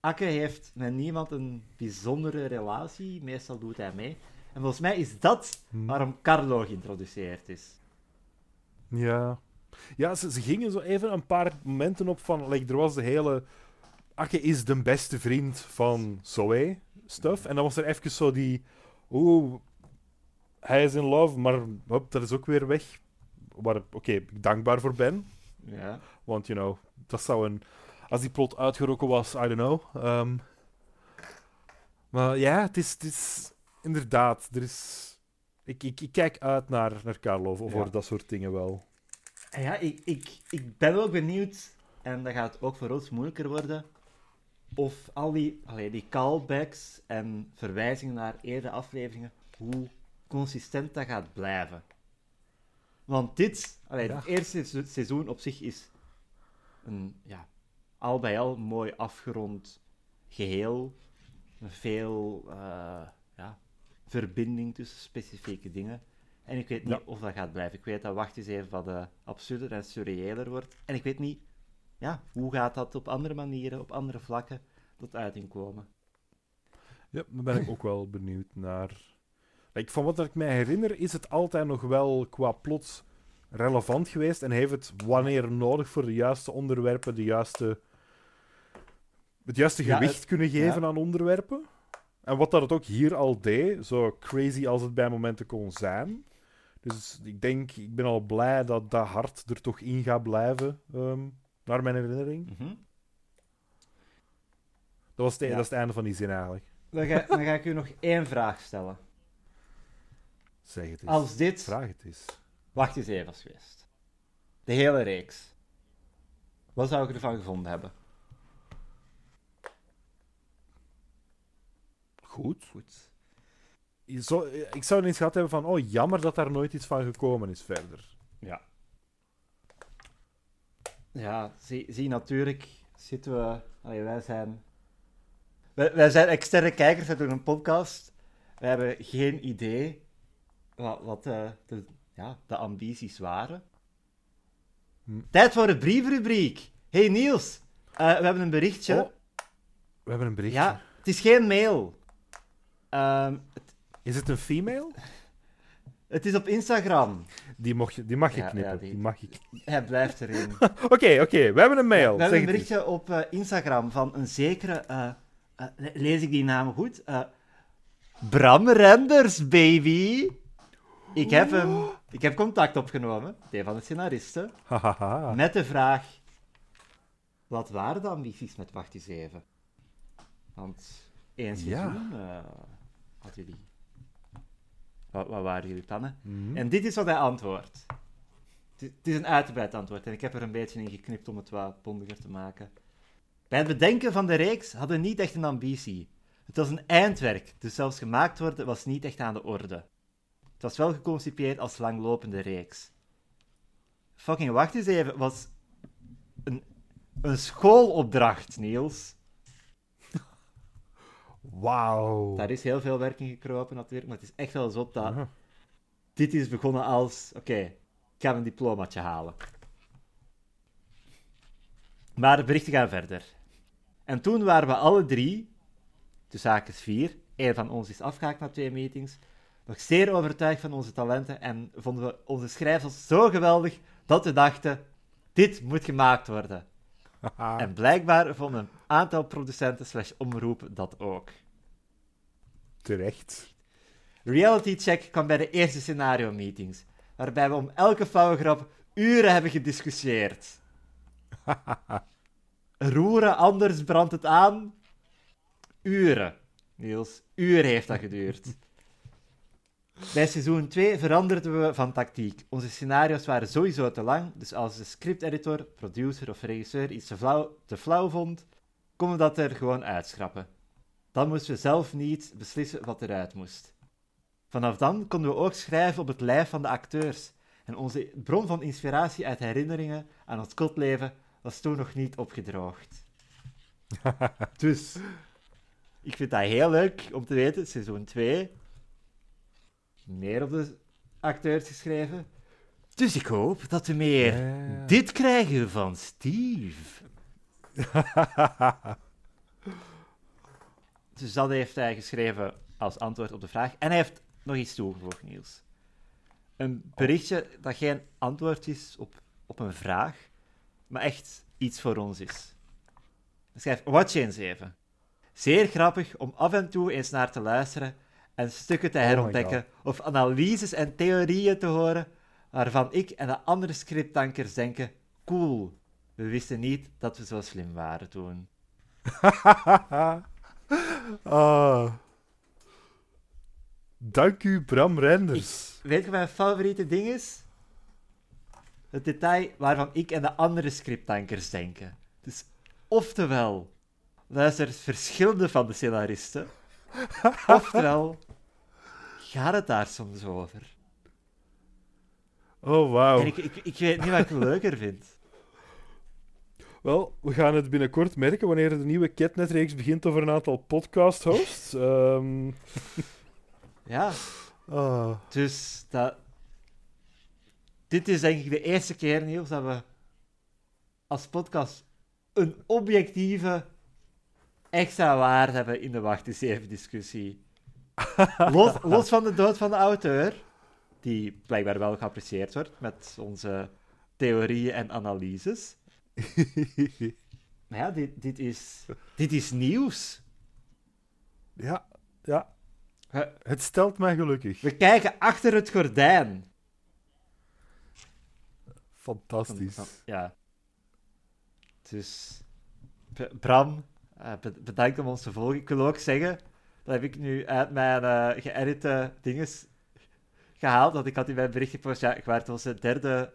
Akke heeft met niemand een bijzondere relatie. Meestal doet hij mee. En volgens mij is dat Hm. waarom Carlo geïntroduceerd is. Ja. Ja, ze, ze gingen zo even een paar momenten op van... Like, er was de hele... Akke is de beste vriend van Zoe stuff. En dan was er even zo die... Oeh, hij is in love, maar hop, dat is ook weer weg. Waar oké, ik dankbaar voor ben. Ja. Want, you know, dat zou een... Als die plot uitgeroken was, I don't know. Ehm, maar ja, het is, het is... Inderdaad, er is... Ik, ik, ik kijk uit naar, naar Carlo voor Ja. dat soort dingen wel. Ja, ik, ik, ik ben ook benieuwd, en dat gaat ook voor ons moeilijker worden, of al die, allee, die callbacks en verwijzingen naar eerdere afleveringen, hoe consistent dat gaat blijven. Want dit, allee, Ja. het eerste se- seizoen op zich is een, ja, al bij al mooi afgerond geheel, veel eh, ja, verbinding tussen specifieke dingen. En ik weet niet Ja. of dat gaat blijven. Ik weet dat Wacht eens even wat eh, absurder en surreëler wordt. En ik weet niet, ja, hoe gaat dat op andere manieren, op andere vlakken, tot uiting komen. Ja, daar ben ik ook wel benieuwd naar. Like, van wat ik mij herinner, is het altijd nog wel qua plot relevant geweest en heeft het wanneer nodig voor de juiste onderwerpen de juiste, het juiste Ja, gewicht het- kunnen geven ja. aan onderwerpen. En wat dat het ook hier al deed, zo crazy als het bij momenten kon zijn. Dus ik denk, ik ben al blij dat dat hart er toch in gaat blijven, ehm, naar mijn herinnering. Mhm. Dat, was het, e- Ja. dat is het einde van die zin eigenlijk. Dan, ga, dan ga ik u nog één vraag stellen. Zeg het eens. Als dit Vraag het eens. Wacht eens even geweest, de hele reeks, wat zou ik ervan gevonden hebben? Goed. Goed. Je zou- ik zou ineens gehad hebben van, oh, jammer dat daar nooit iets van gekomen is verder. Ja. Ja, zie, zie natuurlijk zitten we... allee, wij zijn... Wij, wij zijn externe kijkers, wij doen een podcast. We hebben geen idee wat, wat de, de, ja, de ambities waren. Hm. Tijd voor de briefrubriek. Hey Niels, eh, we hebben een berichtje. Oh, we hebben een berichtje. ja, het is geen mail. Ehm, het, Is het een female? het is op Instagram. Die, mocht je, die mag je Ja, knippen. ja, die- die... mag ik. Hij blijft erin. Oké, oké. We hebben een mail. We hebben een berichtje op eh, Instagram van een zekere, eh, eh, le- lees ik die naam goed? Bram Renders, baby. Ik heb, hem, ik heb contact opgenomen, een van de scenaristen, met de vraag: wat waren de ambities met Wacht eens even? Want één seizoen jullie. Wat, wat waren jullie plannen? Mhm. En dit is wat hij antwoordt. Het is- het is een uitgebreid antwoord en ik heb er een beetje in geknipt om het wat bondiger te maken. Bij het bedenken van de reeks hadden we niet echt een ambitie. Het was een eindwerk, dus zelfs gemaakt worden was niet echt aan de orde. Het was wel geconcipieerd als langlopende reeks. Fucking wacht eens even, was een, een schoolopdracht, Niels. Wauw. Daar is heel veel werk in gekropen natuurlijk, maar het is echt wel zo dat dit is begonnen als: oké, ik ga een diplomaatje halen. Maar de berichten gaan verder. En toen waren we alle drie, zaak is vier, één van ons is afgehaakt na twee meetings, nog zeer overtuigd van onze talenten en vonden we onze schrijfsels zo geweldig dat we dachten: dit moet gemaakt worden. En blijkbaar vonden een aantal producenten slash omroepen dat ook. Terecht. Reality check kwam bij de eerste scenario meetings, waarbij we om elke flauwe grap uren hebben gediscussieerd. Roeren, anders brandt het aan. Uren. Niels, uren heeft dat geduurd. Bij seizoen 2 veranderden we van tactiek. Onze scenario's waren sowieso te lang, dus als de scripteditor, producer of regisseur iets te flauw, te flauw vond, konden we dat er gewoon uitschrappen. Dan moesten we zelf niet beslissen wat eruit moest. Vanaf dan konden we ook schrijven op het lijf van de acteurs. En onze bron van inspiratie uit herinneringen aan ons kotleven was toen nog niet opgedroogd. dus, ik vind dat heel leuk om te weten, seizoen 2, meer op de acteurs geschreven. Dus ik hoop dat we meer Ja. dit krijgen van Steve. Dus dat heeft hij geschreven als antwoord op de vraag. En hij heeft nog iets toegevoegd, Niels. Een berichtje dat geen antwoord is op, op een vraag, maar echt iets voor ons is. Hij schrijft, watch eens even. Zeer grappig om af en toe eens naar te luisteren en stukken te my herontdekken of analyses en theorieën te horen waarvan ik en de andere scripttankers denken, cool, we wisten niet dat we zo slim waren toen. ah. Dank u, Bram Renders. Weet je wat mijn favoriete ding is? Het detail waarvan ik en de andere scripttankers denken. Dus, oftewel, luistert verschillende van de scenaristen. Oftewel, gaat het daar soms over? Oh, wauw. En ik, ik, ik weet niet wat ik leuker vind. Wel, we gaan het binnenkort merken wanneer de nieuwe Catnet-reeks begint over een aantal podcast-hosts. Ehm, Ja, ah. dus dat... Dit is denk ik de eerste keer, Niels, dat we als podcast een objectieve extra waarde hebben in de wacht eens even discussie. Los, los van de dood van de auteur, die blijkbaar wel geapprecieerd wordt met onze theorieën en analyses. Maar ja, dit, dit, is, dit is nieuws. ja, ja. We, Het stelt mij gelukkig. we kijken achter het gordijn. Fantastisch. van- ja. Dus, Bram, bedankt om ons te volgen. Ik wil ook zeggen, dat heb ik nu uit mijn eh geëdite dinges gehaald, want ik had in mijn bericht gepost, ja, ik werd onze derde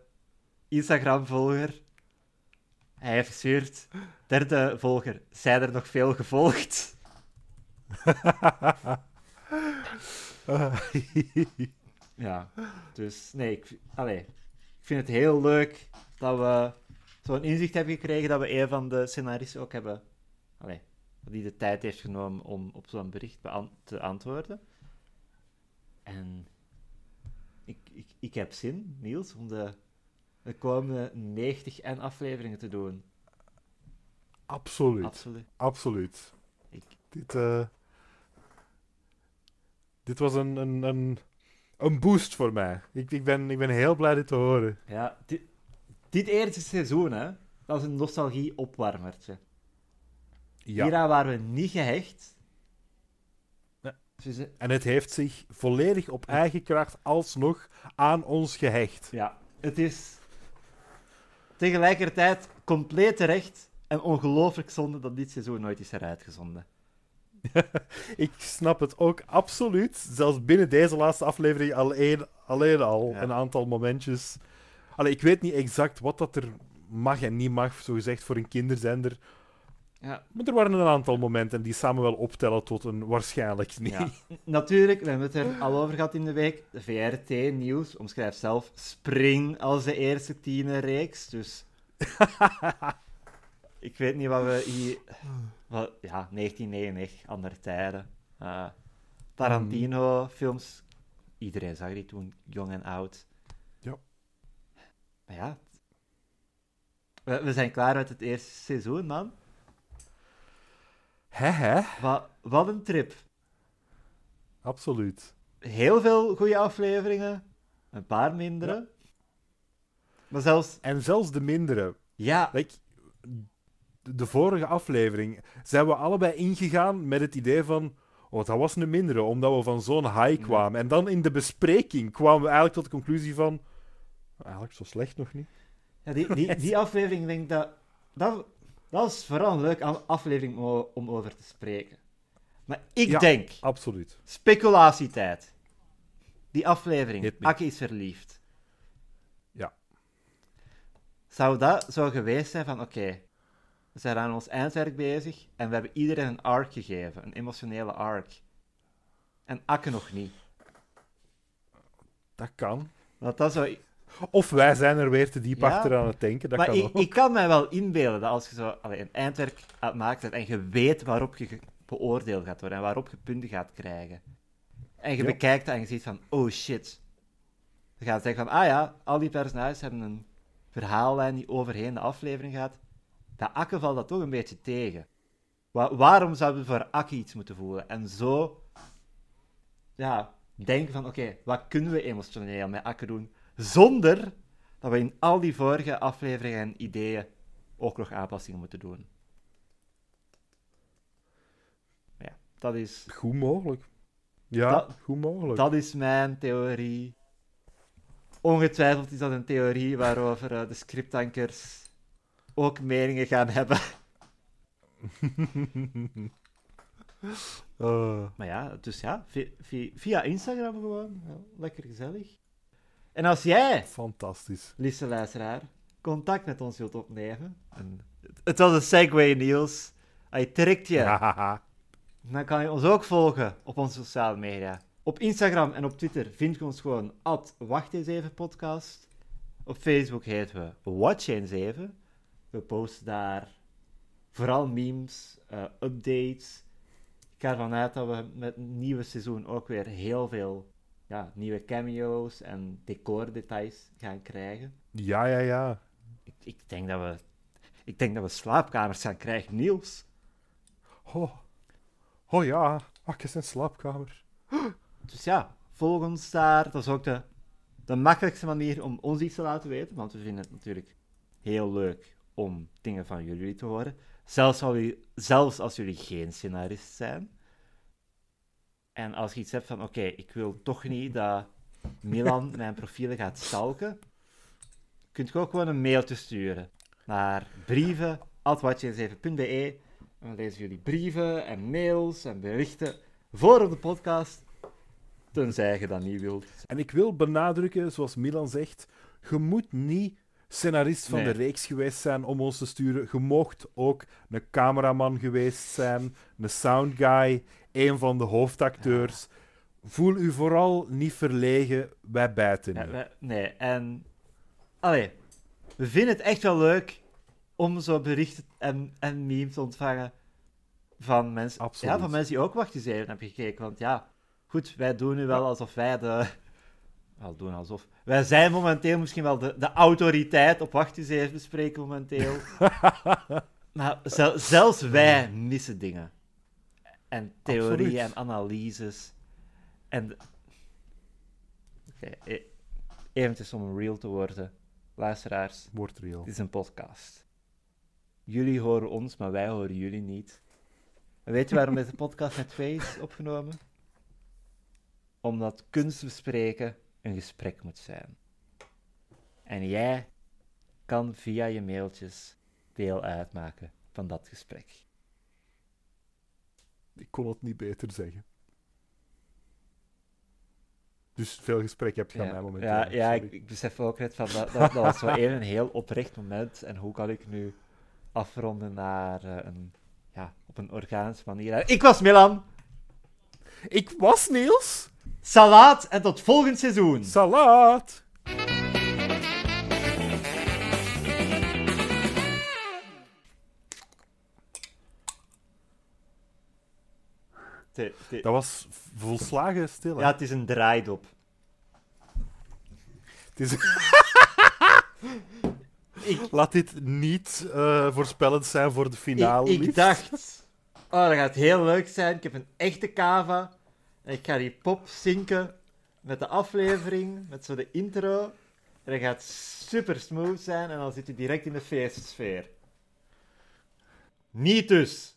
Instagram-volger. Hij heeft gestuurd, derde volger, zijn er nog veel gevolgd? Ja, dus nee, ik, allee, ik vind het heel leuk dat we zo'n inzicht hebben gekregen dat we een van de scenaristen ook hebben, allee, die de tijd heeft genomen om op zo'n bericht te antwoorden. En ik, ik, ik heb zin, Niels, om de, de komende 90 en afleveringen te doen. absoluut. Absoluut. Absoluut. Ik, Dit, eh, dit was een, een, een, een boost voor mij. Ik, ik, ben, ik ben heel blij dit te horen. ja, dit, dit eerste seizoen, hè, dat is een nostalgie-opwarmertje. Ja. Hieraan waren we niet gehecht. Dus, En het heeft zich volledig op eigen kracht alsnog aan ons gehecht. ja, het is tegelijkertijd compleet terecht en ongelooflijk zonde dat dit seizoen nooit is heruitgezonden. Ik snap het ook absoluut. Zelfs binnen deze laatste aflevering alleen, alleen al Ja. een aantal momentjes. Allee, ik weet niet exact wat dat er mag en niet mag, zo gezegd, voor een kinderzender. Ja, Maar er waren een aantal momenten die samen wel optellen tot een waarschijnlijk niet. ja. Natuurlijk, we hebben het er al over gehad in de week. De VRT Nieuws omschrijft zelf Spring als de eerste tienerreeks. Dus ik weet niet wat we hier... Wat, ja, 1999, andere tijden. Eh, Tarantino-films. Iedereen zag die toen, jong en oud. Ja. Maar ja... We, we zijn klaar met het eerste seizoen, man. Hè, hè? Wat, wat een trip. Absoluut. Heel veel goede afleveringen. Een paar mindere. Maar zelfs... En zelfs de mindere. Ja, Like, de- vorige aflevering zijn we allebei ingegaan met het idee van. Oh, dat was een mindere, omdat we van zo'n high Ja. kwamen. En dan in de bespreking kwamen we eigenlijk tot de conclusie van. Eigenlijk zo slecht nog niet. Ja, die, die, die aflevering, ik denk dat, dat... Dat is vooral een leuke aflevering om, over te spreken. Maar ik Ja. denk, Absoluut. speculatietijd. Die aflevering. Akki is verliefd. Ja. Zou dat zo geweest zijn van, oké, we zijn aan ons eindwerk bezig en we hebben iedereen een arc gegeven, een emotionele arc. En Akke nog niet. Dat kan. Dat dat zo Of wij zijn er weer te diep Ja. achter aan het denken. Dat maar kan ik, ook. ik kan mij wel inbeelden dat als je zo allee, een eindwerk bent en je weet waarop je beoordeeld gaat worden en waarop je punten gaat krijgen. En je Ja. bekijkt dat en je ziet van, oh shit. Je gaat zeggen van, ah ja, al die personages hebben een verhaallijn die overheen de aflevering gaat. Dat Akke valt dat toch een beetje tegen. Wa- waarom zouden we voor Akke iets moeten voelen? En zo, ja, denken van, oké, wat kunnen we emotioneel met Akke doen? Zonder dat we in al die vorige afleveringen en ideeën ook nog aanpassingen moeten doen. Ja, dat is, Goed mogelijk. Ja, Dat- goed mogelijk. dat is mijn theorie. Ongetwijfeld is dat een theorie waarover eh, de scriptankers ook meningen gaan hebben. Eh, Maar ja, dus ja, vi- vi- via Instagram gewoon. Ja, lekker gezellig. En als jij, fantastisch. lieve luisteraar, contact met ons wilt opnemen. En het- het was een segue, Niels. Hij trekt je. Hahaha. Dan kan je ons ook volgen op onze sociale media. Op Instagram en op Twitter vind je ons gewoon at Wacht eens even podcast. Op Facebook heten we Watch eens even. We posten daar vooral memes, eh, updates. Ik ga ervan uit dat we met het nieuwe seizoen ook weer heel veel ja, nieuwe cameo's en decordetails gaan krijgen. Ja, ja, ja. Ik, ik, denk dat we, ik denk dat we slaapkamers gaan krijgen, Niels. Oh, oh ja. Ach, is een slaapkamer. Dus ja, volg ons daar. Dat is ook de, de makkelijkste manier om ons iets te laten weten. Want we vinden het natuurlijk heel leuk om dingen van jullie te horen. Zelfs, als jullie, zelfs als jullie geen scenarist zijn. En als je iets hebt van, oké, ik wil toch niet dat Milan mijn profielen gaat stalken, kunt je ook gewoon een mailtje sturen naar brieven.watjezeven.be en dan lezen jullie brieven en mails en berichten voor op de podcast, tenzij je dat niet wilt. En ik wil benadrukken, zoals Milan zegt, je moet niet scenarist van Nee. de reeks geweest zijn om ons te sturen. Je mocht ook een cameraman geweest zijn, een soundguy, een van de hoofdacteurs. Voel u vooral niet verlegen, wij bijten Ja, niet. wij- nee, en... Allee, we vinden het echt wel leuk om zo berichten en, en memes te ontvangen van mensen... Absoluut. Ja, van mensen die ook Wacht eens even hebben gekeken. Want ja, goed, wij doen nu wel alsof wij de... Wel, doen alsof... Wij zijn momenteel misschien wel de, de autoriteit op Wacht eens even bespreken momenteel. maar zel- zelfs wij missen dingen. En theorieën en analyses. En... Oké, e- eventjes om real te worden. Luisteraars, Wordt real. dit is een podcast. Jullie horen ons, maar wij horen jullie niet. En weet je waarom deze podcast met twee is opgenomen? Omdat kunst bespreken een gesprek moet zijn. En jij kan via je mailtjes deel uitmaken van dat gesprek. Ik kon het niet beter zeggen. Dus veel gesprek heb je aan mij momenteel. ja, ja ik, besef ook net van dat, dat, dat was zo even een heel oprecht moment. En hoe kan ik nu afronden naar eh, een, ja, op een organische manier. Ik was Milan, Ik was Niels. salaat en tot volgend seizoen. Salaat. Te- te- Dat was volslagen stil. hè? Ja, het is een draaidop. Het is... Ik, Laat dit niet eh, voorspellend zijn voor de finale. ik, dacht, oh, dat gaat heel leuk zijn. Ik heb een echte kava. En ik ga die pop zinken met de aflevering, met zo de intro. En dat gaat super smooth zijn en dan zit je direct in de feestsfeer. Niet dus.